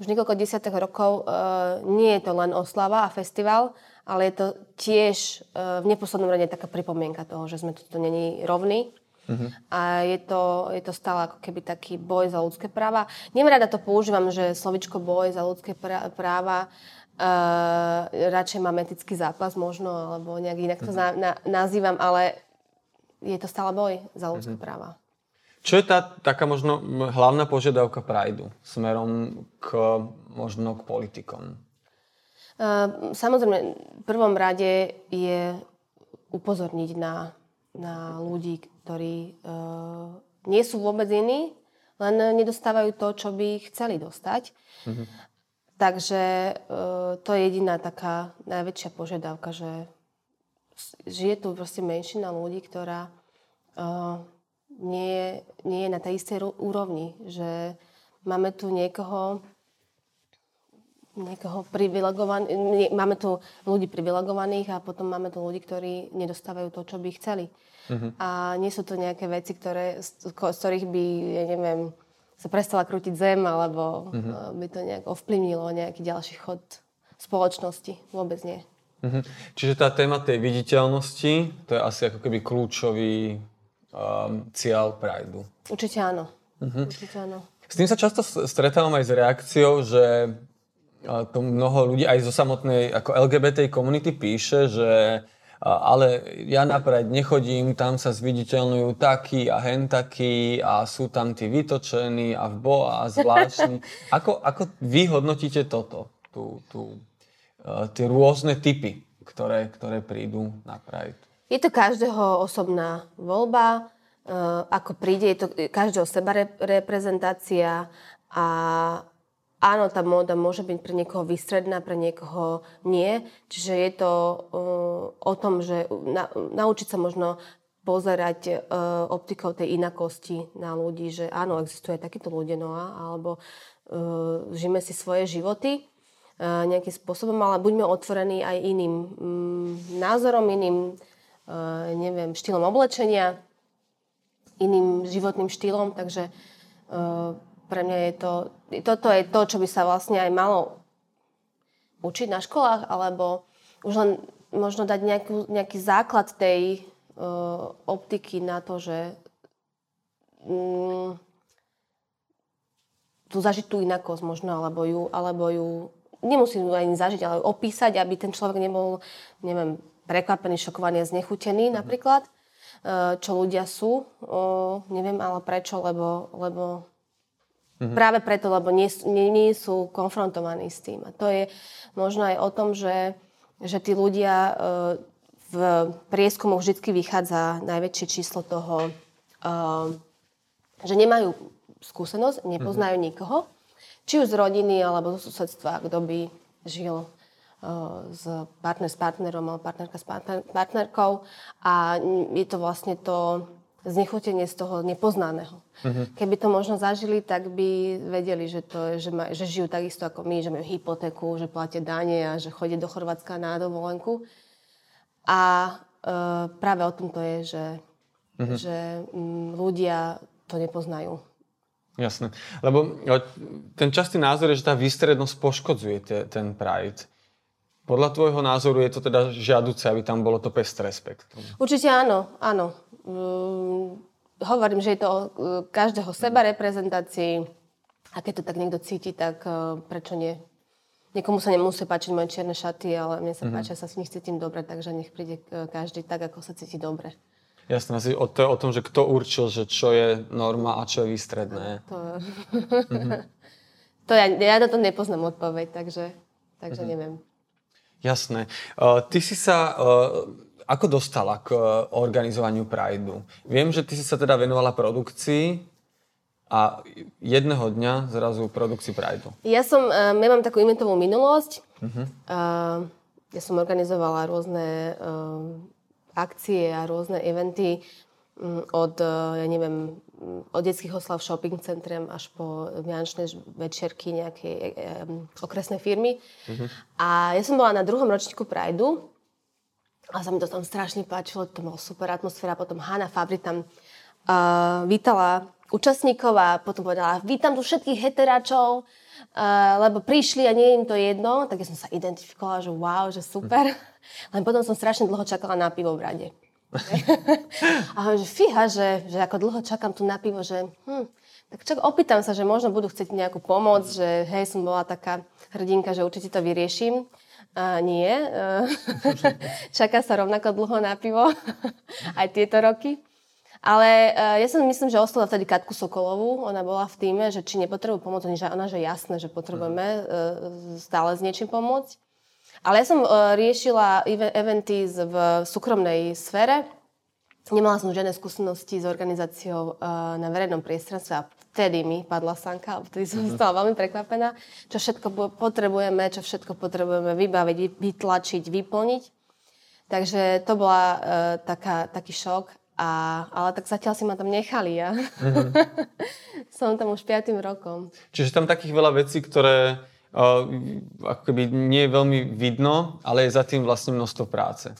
už niekoľko desiatok rokov uh, nie je to len oslava a festival, ale je to tiež uh, v neposlednom rade taká pripomienka toho, že sme tu není rovní. Uh-huh. A je to, je to stále ako keby taký boj za ľudské práva. Nemrada to používam, že slovičko boj za ľudské práva uh, radšej mám etický zápas možno, alebo nejak inak to uh-huh. na, nazývam, ale je to stále boj za ľudské uh-huh. práva. Čo je tá taká možno hlavná požiadavka Prideu smerom k možno k politikom? Uh, samozrejme, v prvom rade je upozorniť na, na ľudí, ktorí uh, nie sú vôbec iní, len nedostávajú to, čo by chceli dostať. Uh-huh. Takže uh, to je jediná taká najväčšia požiadavka, že žije tu proste menšina ľudí, ktorá uh, nie je, nie je na tej istej úrovni. Že máme tu niekoho, niekoho privilegovaných, máme tu ľudí privilegovaných a potom máme tu ľudí, ktorí nedostávajú to, čo by chceli. Uh-huh. A nie sú to nejaké veci, ktoré, z, z ktorých by, ja neviem, sa prestala krútiť zem, alebo uh-huh. by to nejak ovplyvnilo nejaký ďalší chod spoločnosti. Vôbec nie. Uh-huh. Čiže tá téma tej viditeľnosti, to je asi ako keby kľúčový um, cieľ Prideu. Určite áno. Uh-huh. Určite áno. S tým sa často stretávam aj s reakciou, že to mnoho ľudí aj zo samotnej ako LGBT komunity píše, že ale ja napríklad nechodím, tam sa zviditeľňujú takí a hen takí a sú tam tí vytočení a v boa a zvláštni. Ako, ako vy hodnotíte toto, tú, tú, tie rôzne typy, ktoré, ktoré prídu na Pride? Je to každého osobná voľba, e, ako príde, je to každého seba reprezentácia a áno, tá móda môže byť pre niekoho vystredná, pre niekoho nie. Čiže je to uh, o tom, že na, naučiť sa možno pozerať optikou tej inakosti na ľudí, že áno, existuje takýto ľudia, no alebo žijeme si svoje životy nejakým spôsobom, ale buďme otvorení aj iným um, názorom, iným Eh, neviem, štýlom oblečenia, iným životným štýlom, takže eh, pre mňa je to, toto je to, čo by sa vlastne aj malo učiť na školách, alebo už len možno dať nejakú, nejaký základ tej optiky na to, že tu zažiť tú inakosť možno, alebo ju, alebo ju nemusím ju ani zažiť, ale opísať, aby ten človek nebol, neviem, prekvapený, šokovaný a znechutený mm-hmm. napríklad, e, čo ľudia sú. Neviem ale prečo, lebo, lebo mm-hmm. práve preto, lebo nie, nie, nie sú konfrontovaní s tým. A to je možno aj o tom, že, že tí ľudia e, v prieskumu vždy vychádza najväčšie číslo toho, že nemajú skúsenosť, nepoznajú mm-hmm. nikoho, či už z rodiny alebo zo susedstva, kto by žil s, partner s partnerom alebo partnerka s partner, partnerkou a je to vlastne to znechutenie z toho nepoznaného. Uh-huh. Keby to možno zažili, tak by vedeli, že, to, že, ma, že žijú takisto ako my, že majú hypotéku, že platia dane a že chodia do Chorvátska na dovolenku. A e, práve o tom to je, že, uh-huh. že m, ľudia to nepoznajú. Jasné. Lebo ten častý názor je, že tá výstrednosť poškodzuje te, ten Pride. Podľa tvojho názoru je to teda žiaduce, aby tam bolo to pestré spektrum? Určite áno, áno. Um, hovorím, že je to o uh, každého seba reprezentácii a keď to tak niekto cíti, tak uh, prečo nie? Niekomu sa nemusí páčiť moje čierne šaty, ale mne sa mm-hmm. páčia, sa s nich cítim dobre, takže nech príde každý tak, ako sa cíti dobre. Jasné, asi o, to je o tom, že kto určil, že čo je norma a čo je výstredné. To, mm-hmm. to ja, ja na to nepoznám odpoveď, takže, takže mm-hmm. neviem. Jasné. Uh, ty si sa uh, ako dostala k uh, organizovaniu Prideu? Viem, že ty si sa teda venovala produkcii a jedného dňa zrazu produkci Prideu? Ja som, uh, ja mám takú eventovú minulosť. Uh-huh. Uh, ja som organizovala rôzne uh, akcie a rôzne eventy um, od, uh, ja neviem, mm, od detských oslav shopping centrem až po vianočné večerky nejakej um, okresnej firmy. Uh-huh. A ja som bola na druhom ročníku Prideu a sa mi to tam strašne páčilo, to bolo super atmosféra. Potom Hanna Fabri tam uh, vítala účastníkov a potom povedala, vítam tu všetkých heteráčov, uh, lebo prišli a nie je im to jedno, tak ja som sa identifikovala, že wow, že super. Len potom som strašne dlho čakala na pivo v rade. a hovorím, že fíha, že, že ako dlho čakám tu na pivo, že hm, tak čak, opýtam sa, že možno budú chcieť nejakú pomoc, že hej, som bola taká hrdinka, že určite to vyrieším. A nie. Čaká sa rovnako dlho na pivo. Aj tieto roky. Ale uh, ja si myslím, že oslovila vtedy Katku Sokolovú. Ona bola v týme, že či nepotrebujú pomoc. Ona, že jasné, že potrebujeme uh, stále s niečím pomôcť. Ale ja som uh, riešila eventy v súkromnej sfére. Nemala som žiadne skúsenosti s organizáciou uh, na verejnom priestranstve a vtedy mi padla sanka, vtedy som uh-huh. stala veľmi prekvapená, čo všetko potrebujeme, čo všetko potrebujeme vybaviť, vytlačiť, vyplniť. Takže to bola uh, taká, taký šok. A, ale tak zatiaľ si ma tam nechali ja. Uh-huh. som tam už 5. rokom. Čiže tam takých veľa vecí, ktoré ako keby nie je veľmi vidno, ale je za tým vlastne množstvo práce.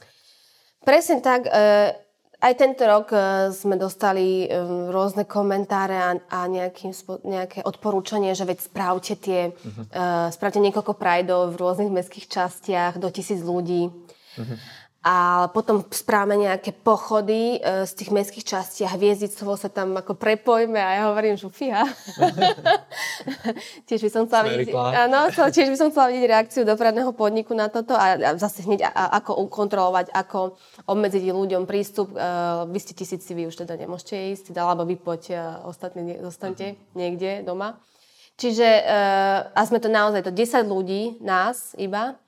Presne tak. Uh, aj tento rok uh, sme dostali um, rôzne komentáre a, nejakým, nejaké odporúčanie, že veď správte tie, uh-huh. uh, správte niekoľko prajdov v rôznych mestských častiach do tisíc ľudí. Uh-huh a potom správame nejaké pochody e, z tých mestských častí a hviezdicovo sa tam ako prepojme a ja hovorím, že fíha. tiež by som chcela vidieť, áno, tiež by som chcela vidieť reakciu dopravného podniku na toto a, a zase hneď a, a, ako ukontrolovať, ako obmedziť ľuďom prístup. E, vy ste tisíci, vy už teda nemôžete ísť, alebo vy poďte, ostatní zostanete uh-huh. niekde doma. Čiže, e, a sme to naozaj, to 10 ľudí, nás iba,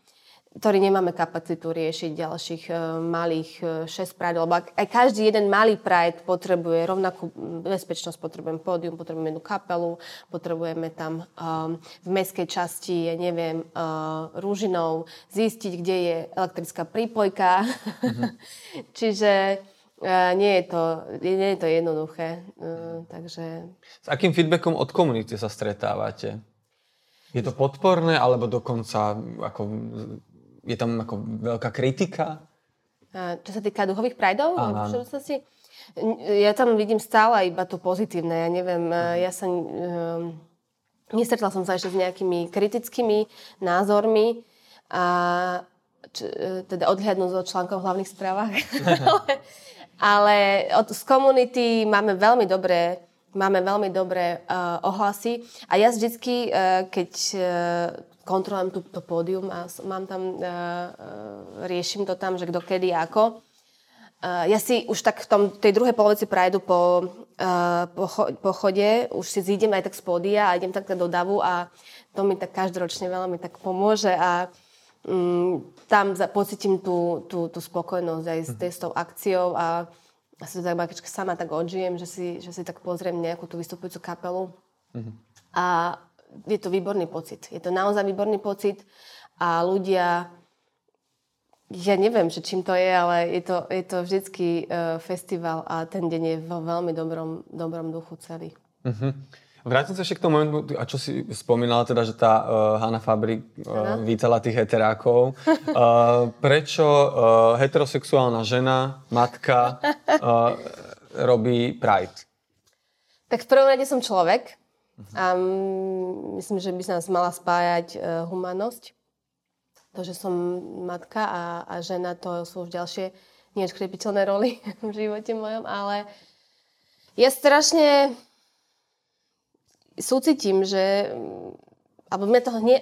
ktorí nemáme kapacitu riešiť ďalších uh, malých uh, 6 Pride, lebo ak, aj každý jeden malý Pride potrebuje rovnakú bezpečnosť, potrebujeme pódium, potrebujeme jednu kapelu, potrebujeme tam um, v mestskej časti, ja neviem, uh, rúžinou zistiť, kde je elektrická prípojka. Mm-hmm. Čiže uh, nie, je to, nie je to jednoduché. Uh, takže... S akým feedbackom od komunity sa stretávate? Je to podporné, alebo dokonca ako je tam ako veľká kritika? Čo sa týka duchových prajdov? Ja tam vidím stále iba to pozitívne. Ja neviem, ja sa... Um, nestretla som sa ešte s nejakými kritickými názormi a č, teda odhľadnúť od článkov v hlavných správach. ale, ale od, z komunity máme veľmi dobré máme veľmi dobré uh, ohlasy a ja vždycky, uh, keď uh, kontrolujem tú, to pódium a mám tam, uh, uh, riešim to tam, že kto kedy ako. Uh, ja si už tak v tom, tej druhej polovici prajdu po, uh, po, po chode, už si zídem aj tak z pódia a idem tak do davu a to mi tak každoročne veľmi tak pomôže a um, tam za, pocitím tú, tú, tú spokojnosť aj s, mm. s tou akciou a a si to tak sama tak odžijem, že si, že si tak pozriem nejakú tú vystupujúcu kapelu. Mm-hmm. A je to výborný pocit. Je to naozaj výborný pocit a ľudia, ja neviem, že čím to je, ale je to, je to vždycky uh, festival a ten deň je vo veľmi dobrom, dobrom duchu celý. Uh-huh. Vrátim sa ešte k tomu momentu, a čo si spomínala teda, že tá uh, Hanna Fabrik uh, vítala tých heterákov. Uh, prečo uh, heterosexuálna žena, matka uh, robí Pride? Tak v prvom rade som človek a myslím, že by sa nás mala spájať uh, humanosť. To, že som matka a, a žena, to sú už ďalšie neodškrepiteľné roly v živote mojom, ale ja strašne súcitím, že alebo mňa toho hne,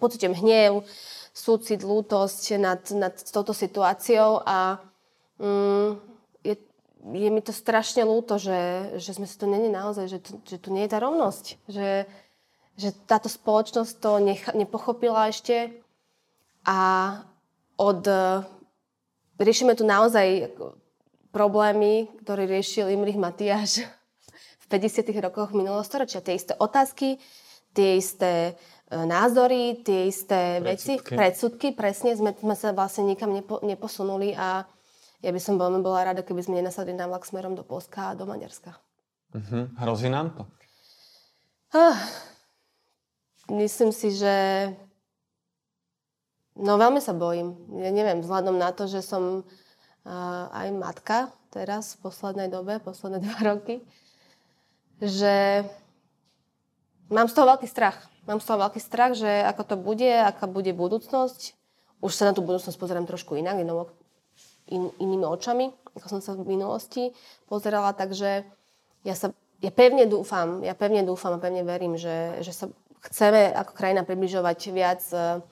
pocitím hnev, súcit, lútosť nad, nad touto situáciou a mm, je mi to strašne ľúto, že, že sme si to není naozaj, že, to, že tu nie je tá rovnosť. Že, že táto spoločnosť to nech, nepochopila ešte a od... Riešime tu naozaj problémy, ktoré riešil Imrich Matiáš v 50. rokoch minulého storočia. Tie isté otázky, tie isté e, názory, tie isté predsudky. veci, predsudky, presne, sme, sme sa vlastne nikam nepo, neposunuli a ja by som veľmi bola rada, keby sme nenasadli na vlak smerom do Polska a do Maďarska. Uh-huh. Hrozí nám to? Ah, myslím si, že no veľmi sa bojím. Ja neviem, vzhľadom na to, že som uh, aj matka teraz v poslednej dobe, posledné dva roky, že mám z toho veľký strach. Mám z toho veľký strach, že ako to bude, aká bude budúcnosť. Už sa na tú budúcnosť pozerám trošku inak, inou, in, inými očami, ako som sa v minulosti pozerala, takže ja sa ja pevne dúfam, ja pevne dúfam a pevne verím, že, že sa chceme ako krajina približovať viac uh,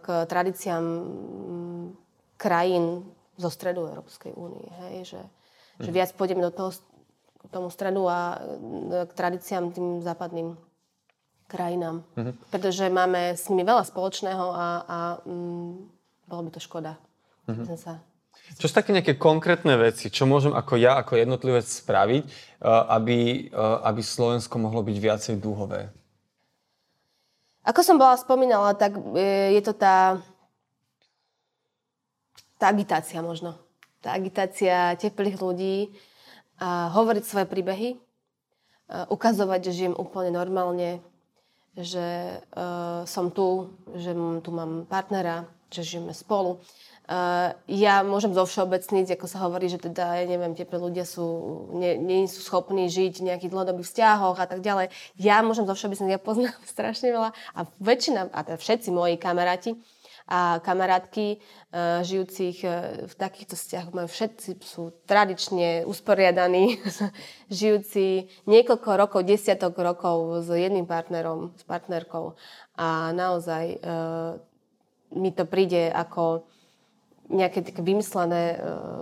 k tradíciám mm, krajín zo stredu Európskej únie. Hej? Že, mm. že viac pôjdeme do toho, k tomu stredu a k tradíciám tým západným krajinám. Mm-hmm. Pretože máme s nimi veľa spoločného a, a mm, bolo by to škoda. Mm-hmm. Sa... Čo sú také nejaké konkrétne veci, čo môžem ako ja, ako jednotlivec spraviť, eh, aby, eh, aby Slovensko mohlo byť viacej dúhové? Ako som bola spomínala, tak eh, je to tá, tá agitácia možno. Tá agitácia teplých ľudí, a hovoriť svoje príbehy, ukazovať, že žijem úplne normálne, že uh, som tu, že tu mám partnera, že žijeme spolu. Uh, ja môžem zovšeobecniť, ako sa hovorí, že teda, ja neviem, teplí ľudia sú, nie, nie sú schopní žiť v nejakých dlhodobých vzťahoch a tak ďalej. Ja môžem zovšeobecniť, ja poznám strašne veľa a väčšina, a teda všetci moji kamaráti, a kamarátky uh, žijúcich uh, v takýchto vzťahoch majú všetci sú tradične usporiadaní, žijúci niekoľko rokov, desiatok rokov s jedným partnerom, s partnerkou a naozaj mi to príde ako nejaké vymyslené uh,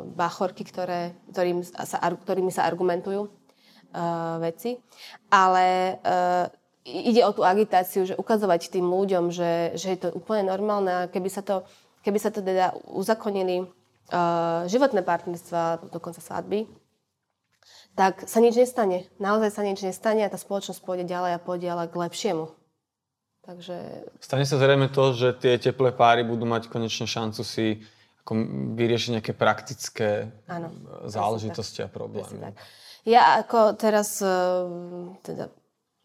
bachorky, ktoré, ktorým sa, ktorými sa argumentujú uh, veci. Ale uh, ide o tú agitáciu, že ukazovať tým ľuďom, že, že je to úplne normálne a keby sa to, keby sa to teda uzakonili životné partnerstva, dokonca svadby, tak sa nič nestane. Naozaj sa nič nestane a tá spoločnosť pôjde ďalej a pôjde ale k lepšiemu. Takže... Stane sa zrejme to, že tie teplé páry budú mať konečne šancu si ako vyriešiť nejaké praktické Áno, záležitosti a problémy. Ja ako teraz teda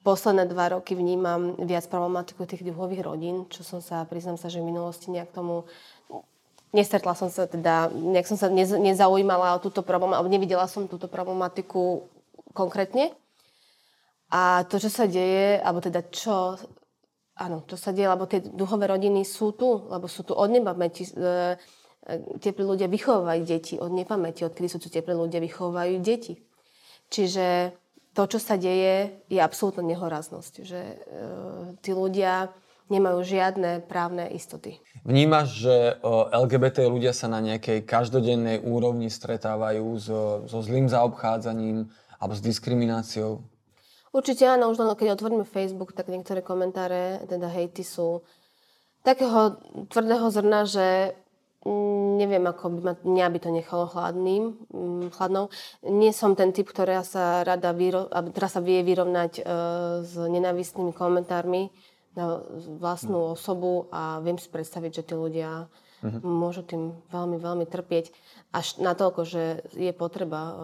posledné dva roky vnímam viac problematiku tých dúhových rodín, čo som sa, priznám sa, že v minulosti nejak tomu nestretla som sa teda, nejak som sa nez, nezaujímala o túto problém, alebo nevidela som túto problematiku konkrétne. A to, čo sa deje, alebo teda čo, áno, to sa deje, lebo tie duhové rodiny sú tu, lebo sú tu od nepamäti. E, e, teplí ľudia vychovávajú deti od nepamäti, odkedy sú tu teplí ľudia vychovávajú deti. Čiže to, čo sa deje, je absolútna nehoraznosť. Že e, tí ľudia nemajú žiadne právne istoty. Vnímaš, že LGBT ľudia sa na nejakej každodennej úrovni stretávajú so, so zlým zaobchádzaním alebo s diskrimináciou? Určite áno, už len keď otvoríme Facebook, tak niektoré komentáre, teda hejty sú takého tvrdého zrna, že neviem, ako by ma, mňa by to nechalo chladným, mm, chladnou. Nie som ten typ, ktorá sa rada vyro, ktorá sa vie vyrovnať uh, s nenávistnými komentármi na vlastnú mm. osobu a viem si predstaviť, že tí ľudia uh-huh. môžu tým veľmi, veľmi trpieť. Až natoľko, že je potreba uh,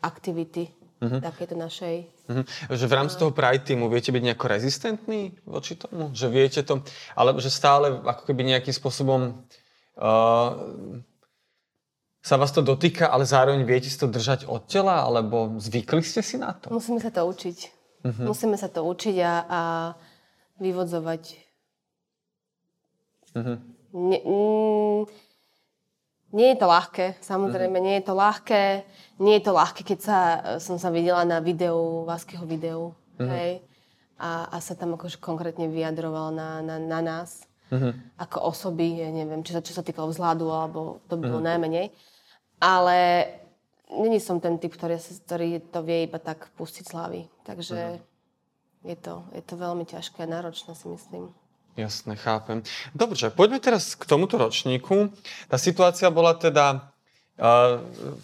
aktivity uh-huh. takéto našej. Uh-huh. Že v rámci toho Pride týmu viete byť nejako rezistentní voči tomu? Že viete to, ale že stále ako keby nejakým spôsobom uh, sa vás to dotýka, ale zároveň viete si to držať od tela, alebo zvykli ste si na to? Musíme sa to učiť. Uh-huh. Musíme sa to učiť a, a vyvodzovať. Uh-huh. Ne, mm, nie je to ľahké, samozrejme, mm-hmm. nie je to ľahké. Nie je to ľahké, keď sa, som sa videla na videu, Váskeho videu, mm-hmm. hej, a, a sa tam akože konkrétne vyjadroval na, na, na nás, mm-hmm. ako osoby, ja neviem, či sa, čo sa týkalo vzhľadu, alebo to bylo mm-hmm. najmenej. Ale není som ten typ, ktorý, ktorý to vie iba tak pustiť z hlavy. Takže mm-hmm. je, to, je to veľmi ťažké a náročné, si myslím. Jasné, chápem. Dobre, poďme teraz k tomuto ročníku. Tá situácia bola teda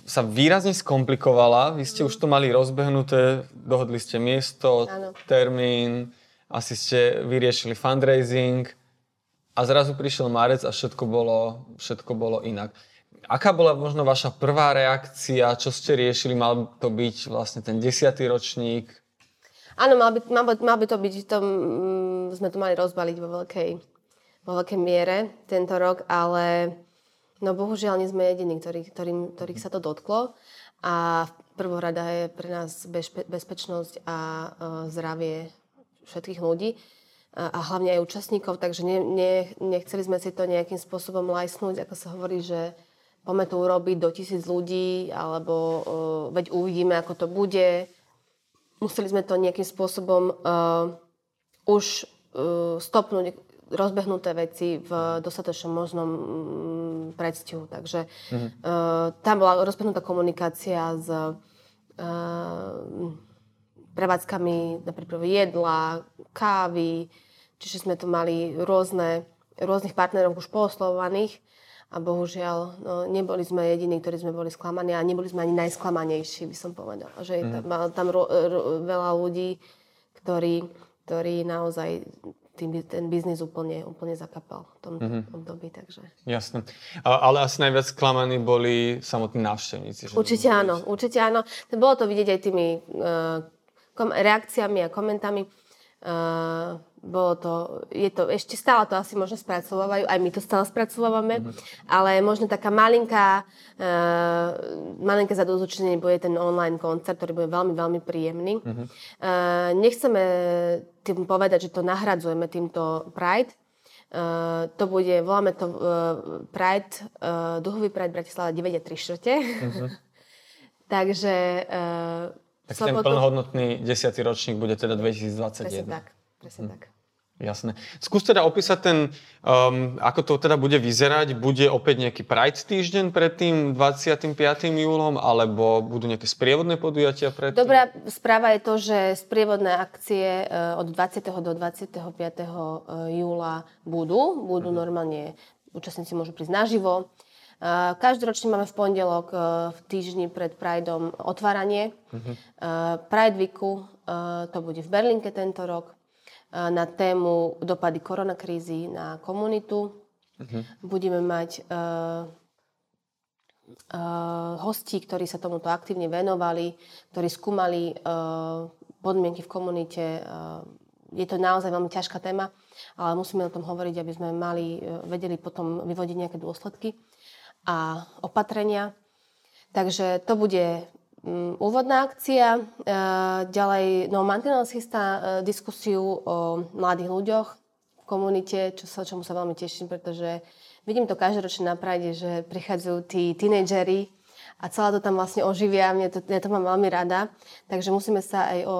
sa výrazne skomplikovala. Vy ste už to mali rozbehnuté, dohodli ste miesto, ano. termín, asi ste vyriešili fundraising a zrazu prišiel marec a všetko bolo, všetko bolo inak. Aká bola možno vaša prvá reakcia? Čo ste riešili? Mal to byť vlastne ten desiatý ročník? Áno, mal by, mal, mal by to byť, to, mm, sme to mali rozbaliť vo veľkej, vo veľkej miere tento rok, ale no bohužiaľ nie sme jediní, ktorý, ktorým, ktorých sa to dotklo. A prvorada je pre nás bezpe, bezpečnosť a uh, zdravie všetkých ľudí a hlavne aj účastníkov, takže ne, ne, nechceli sme si to nejakým spôsobom lajsnúť, ako sa hovorí, že poďme to urobiť do tisíc ľudí, alebo uh, veď uvidíme, ako to bude. Museli sme to nejakým spôsobom uh, už uh, stopnúť rozbehnuté veci v dostatočnom možnom um, predstihu. Takže mm-hmm. uh, tam bola rozbehnutá komunikácia s uh, prevádzkami na príprave jedla, kávy, čiže sme tu mali rôzne, rôznych partnerov už pooslovovaných a bohužiaľ no, neboli sme jediní, ktorí sme boli sklamaní a neboli sme ani najsklamanejší, by som povedala. Že je tam, mm. tam ro, ro, veľa ľudí, ktorí, ktorí naozaj tým, ten biznis úplne, úplne zakapal v tom mm-hmm. období. Takže. Jasné. Ale asi najviac sklamaní boli samotní návštevníci. Určite áno, určite áno. Bolo to vidieť aj tými uh, kom- reakciami a komentami. Uh, bolo to, je to, ešte stále to asi možno spracovávajú, aj my to stále spracovávame, mm-hmm. ale možno taká malinká, uh, malinké zadôzučenie bude ten online koncert, ktorý bude veľmi, veľmi príjemný. Mm-hmm. Uh, nechceme tým povedať, že to nahradzujeme týmto Pride, Uh, to bude, voláme to uh, Pride, uh, duhový Pride Bratislava 9 a 3 štvrte. Uh-huh. Takže... Uh, tak ten plnohodnotný desiatý ročník bude teda 2021. Presne tak, presne uh-huh. tak. Jasné. Skús teda opísať ten, um, ako to teda bude vyzerať. Bude opäť nejaký Pride týždeň pred tým 25. júlom, alebo budú nejaké sprievodné podujatia pred tým? Dobrá správa je to, že sprievodné akcie uh, od 20. do 25. Uh, júla budú. Budú uh-huh. normálne, účastníci môžu prísť naživo. Uh, každoročne máme v pondelok uh, v týždni pred Prideom otváranie. Uh-huh. Uh, Pride Weeku, to bude v Berlínke tento rok na tému dopady koronakrízy na komunitu. Uh-huh. Budeme mať hostí, ktorí sa tomuto aktívne venovali, ktorí skúmali podmienky v komunite. Je to naozaj veľmi ťažká téma, ale musíme o tom hovoriť, aby sme mali, vedeli potom vyvodiť nejaké dôsledky a opatrenia. Takže to bude Mm, úvodná akcia. E, ďalej, no Mantinels chystá e, diskusiu o mladých ľuďoch v komunite, čo sa, čomu sa veľmi teším, pretože vidím to každoročne na Pride, že prichádzajú tí tínejdžeri a celá to tam vlastne oživia. Mne to, ja to mám veľmi rada. Takže musíme sa aj o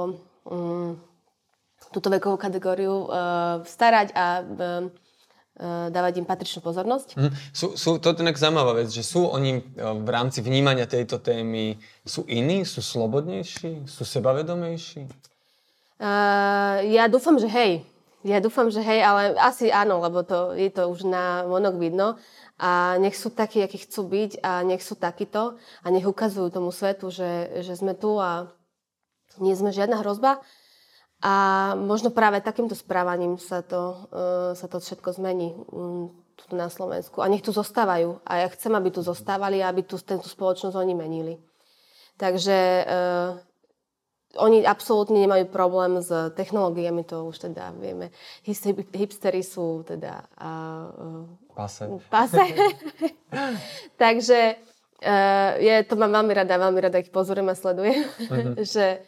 um, túto vekovú kategóriu uh, starať a Eh, dávať im patričnú pozornosť. Mm. Sú, sú, to je tak zaujímavá vec, že sú oni eh, v rámci vnímania tejto témy, sú iní, sú slobodnejší, sú sebavedomejší? Uh, ja dúfam, že hej. Ja dúfam, že hej, ale asi áno, lebo to, je to už na vonok vidno. A nech sú takí, akí chcú byť a nech sú takíto a nech ukazujú tomu svetu, že, že sme tu a nie sme žiadna hrozba. A možno práve takýmto správaním sa to, uh, sa to všetko zmení um, tu na Slovensku. A nech tu zostávajú. A ja chcem, aby tu zostávali a aby tu tento spoločnosť oni menili. Takže uh, oni absolútne nemajú problém s technológiami, to už teda vieme. Hipstery sú teda... Uh, pase. Pase. Takže uh, je, to mám veľmi rada, veľmi rada ich pozorujem a sledujem, uh-huh. že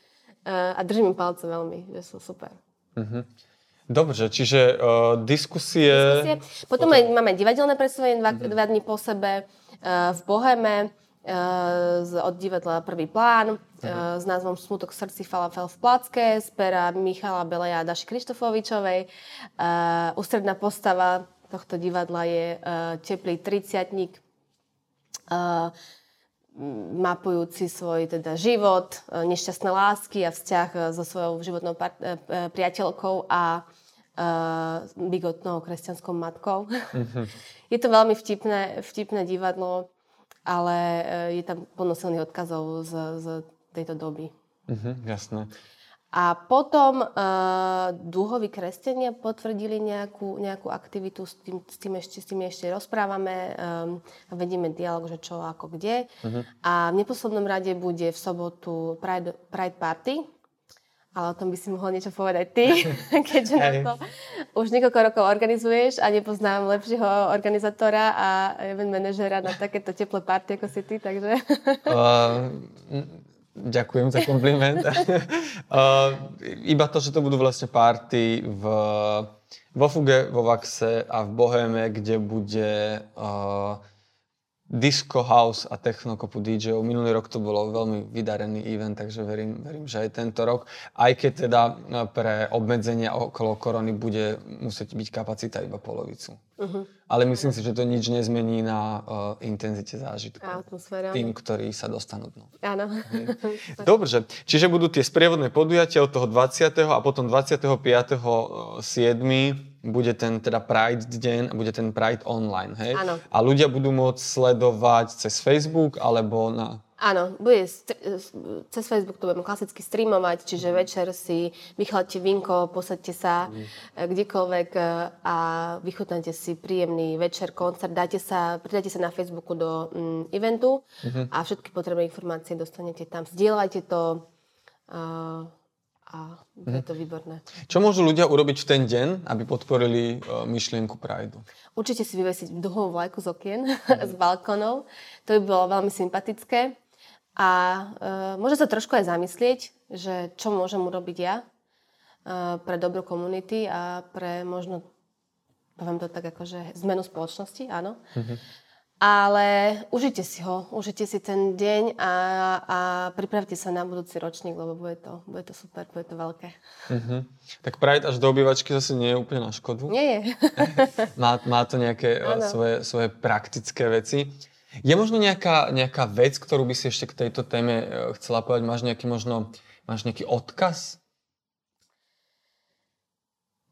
a držím im palce veľmi, že sú super. Uh-huh. Dobre, čiže uh, diskusie... diskusie. Potom, Potom... Aj, máme divadelné predstavenie dva, uh-huh. dva dní po sebe uh, v Boheme uh, z, od divadla Prvý plán uh, s názvom Smutok srdci Falafel v Placke z pera Michala Beleja a Daši Krištofovičovej. Uh, ústredná postava tohto divadla je uh, teplý triciatník, uh, mapujúci svoj teda život, e, nešťastné lásky a vzťah e, so svojou životnou part- e, priateľkou a uh, bigotnou kresťanskou matkou. Mm-hmm. Je to veľmi vtipné, vtipné divadlo ale je tam plno silných odkazov z, z tejto doby. Uh-huh, jasné. A potom uh, duhoví kresťania potvrdili nejakú, nejakú aktivitu, s tým, s, tým ešte, s tým ešte rozprávame, um, vedieme dialog, že čo, ako, kde. Uh-huh. A v neposlednom rade bude v sobotu Pride, Pride Party, ale o tom by si mohol niečo povedať ty, keďže na to už niekoľko rokov organizuješ a nepoznám lepšieho organizátora a event manažera na takéto teplé party ako si ty, takže... Uh, Ďakujem za kompliment. uh, iba to, že to budú vlastne party v, vo Fuge, vo Vaxe a v Boheme, kde bude uh, disco house a technokopu DJov. Minulý rok to bolo veľmi vydarený event, takže verím, verím, že aj tento rok. Aj keď teda pre obmedzenia okolo korony bude musieť byť kapacita iba polovicu. Uh-huh. Ale myslím si, že to nič nezmení na uh, intenzite zážitku. Atmosféra. Tým, ktorí sa dostanú dnu. Áno. Dobre, čiže budú tie sprievodné podujatia od toho 20. a potom 25. 7 bude ten teda Pride deň a bude ten Pride online, hej? Áno. A ľudia budú môcť sledovať cez Facebook alebo na... Áno, bude cez Facebook to budeme klasicky streamovať, čiže večer si vychladte vinko, posadte sa mm. kdekoľvek e, a vychutnáte si príjemný večer, koncert, dáte sa, pridáte sa na Facebooku do mm, eventu mm-hmm. a všetky potrebné informácie dostanete tam. Zdieľajte to, uh, a je to výborné. Čo môžu ľudia urobiť v ten deň, aby podporili uh, myšlienku Prideu? Určite si vyvesiť duhovú vlajku z okien, mm. z balkónov. To by bolo veľmi sympatické. A uh, môže sa trošku aj zamyslieť, že čo môžem urobiť ja uh, pre dobro komunity a pre možno, poviem to tak akože zmenu spoločnosti, áno. Mm-hmm. Ale užite si ho, užite si ten deň a, a pripravte sa na budúci ročník, lebo bude to, bude to super, bude to veľké. Uh-huh. Tak Pride až do obývačky zase nie je úplne na škodu. Nie je. má, má to nejaké uh, svoje, svoje praktické veci. Je možno nejaká, nejaká vec, ktorú by si ešte k tejto téme uh, chcela povedať? Máš nejaký možno, máš nejaký odkaz?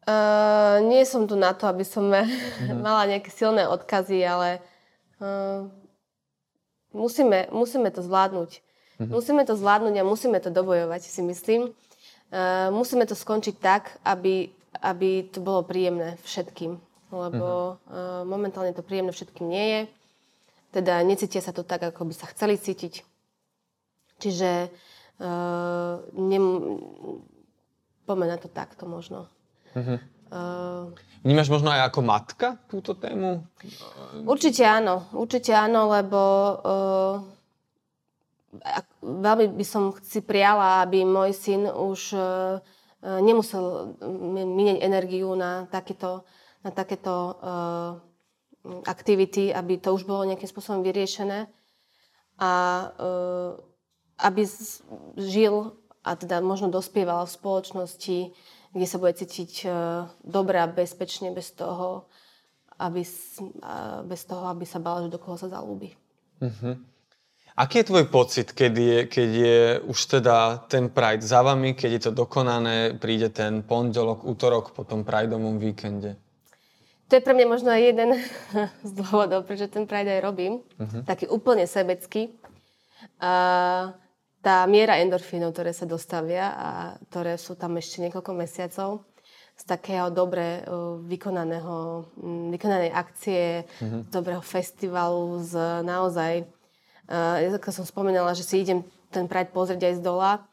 Uh, nie som tu na to, aby som uh-huh. mala nejaké silné odkazy, ale Uh, musíme, musíme to zvládnuť. Mm-hmm. Musíme to zvládnuť a musíme to dobojovať, si myslím. Uh, musíme to skončiť tak, aby, aby to bolo príjemné všetkým. Lebo mm-hmm. uh, momentálne to príjemné všetkým nie je. Teda necítia sa to tak, ako by sa chceli cítiť. Čiže uh, nem, poďme na to takto možno. Mm-hmm. Uh, Vnímaš možno aj ako matka túto tému? Určite áno, určite áno, lebo uh, veľmi by som si priala, aby môj syn už uh, nemusel minieť energiu na takéto, na takéto uh, aktivity, aby to už bolo nejakým spôsobom vyriešené a uh, aby žil a teda možno dospieval v spoločnosti, kde sa bude cítiť e, dobre a bezpečne bez toho, aby, bez toho, aby sa bál, že do koho sa zalúbi. Uh-huh. Aký je tvoj pocit, keď je, keď je už teda ten Pride za vami, keď je to dokonané, príde ten pondelok, útorok po tom Prideovom víkende? To je pre mňa možno aj jeden z dôvodov, prečo ten Pride aj robím. Uh-huh. Taký úplne sebecký. Uh, tá miera endorfínov, ktoré sa dostavia a ktoré sú tam ešte niekoľko mesiacov, z takého dobre vykonaného, vykonanej akcie, mm-hmm. dobrého festivalu, z naozaj, uh, ako som spomínala, že si idem ten Pride pozrieť aj z dola,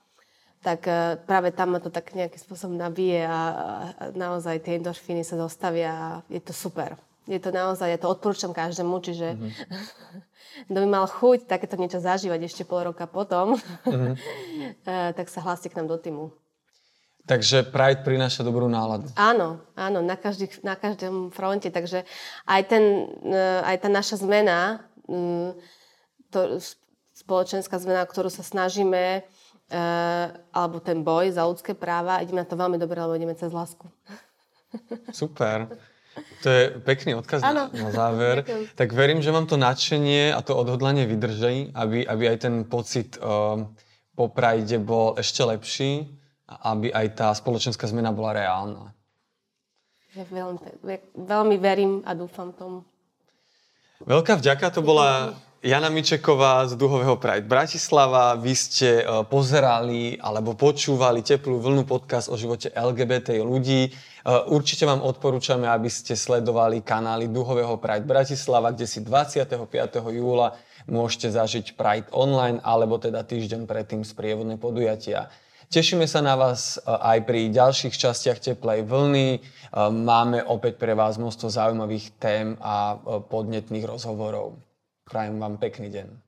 tak uh, práve tam ma to tak nejakým spôsobom nabije a, a naozaj tie endorfíny sa dostavia a je to super. Je to naozaj, ja to odporúčam každému, čiže mm-hmm. kto by mal chuť takéto niečo zažívať ešte pol roka potom, mm-hmm. tak sa hláste k nám do týmu. Takže Pride prináša dobrú náladu. Áno, áno, na, každý, na každom fronte. Takže aj, ten, eh, aj tá naša zmena, mm, to, spoločenská zmena, ktorú sa snažíme, eh, alebo ten boj za ľudské práva, ideme na to veľmi dobre, lebo ideme cez lásku. Super. To je pekný odkaz na, na záver. Ďakujem. Tak verím, že vám to nadšenie a to odhodlanie vydrží, aby, aby aj ten pocit um, po Pride bol ešte lepší a aby aj tá spoločenská zmena bola reálna. Ja veľmi, veľmi verím a dúfam tomu. Veľká vďaka, to bola Jana Mičeková z Duhového Pride Bratislava. Vy ste e, pozerali alebo počúvali teplú vlnu podcast o živote LGBT ľudí. E, určite vám odporúčame, aby ste sledovali kanály Duhového Pride Bratislava, kde si 25. júla môžete zažiť Pride online alebo teda týždeň predtým sprievodné podujatia. Tešíme sa na vás e, aj pri ďalších častiach Teplej vlny. Máme opäť pre vás množstvo zaujímavých tém a podnetných rozhovorov. Prajem vám pekný deň.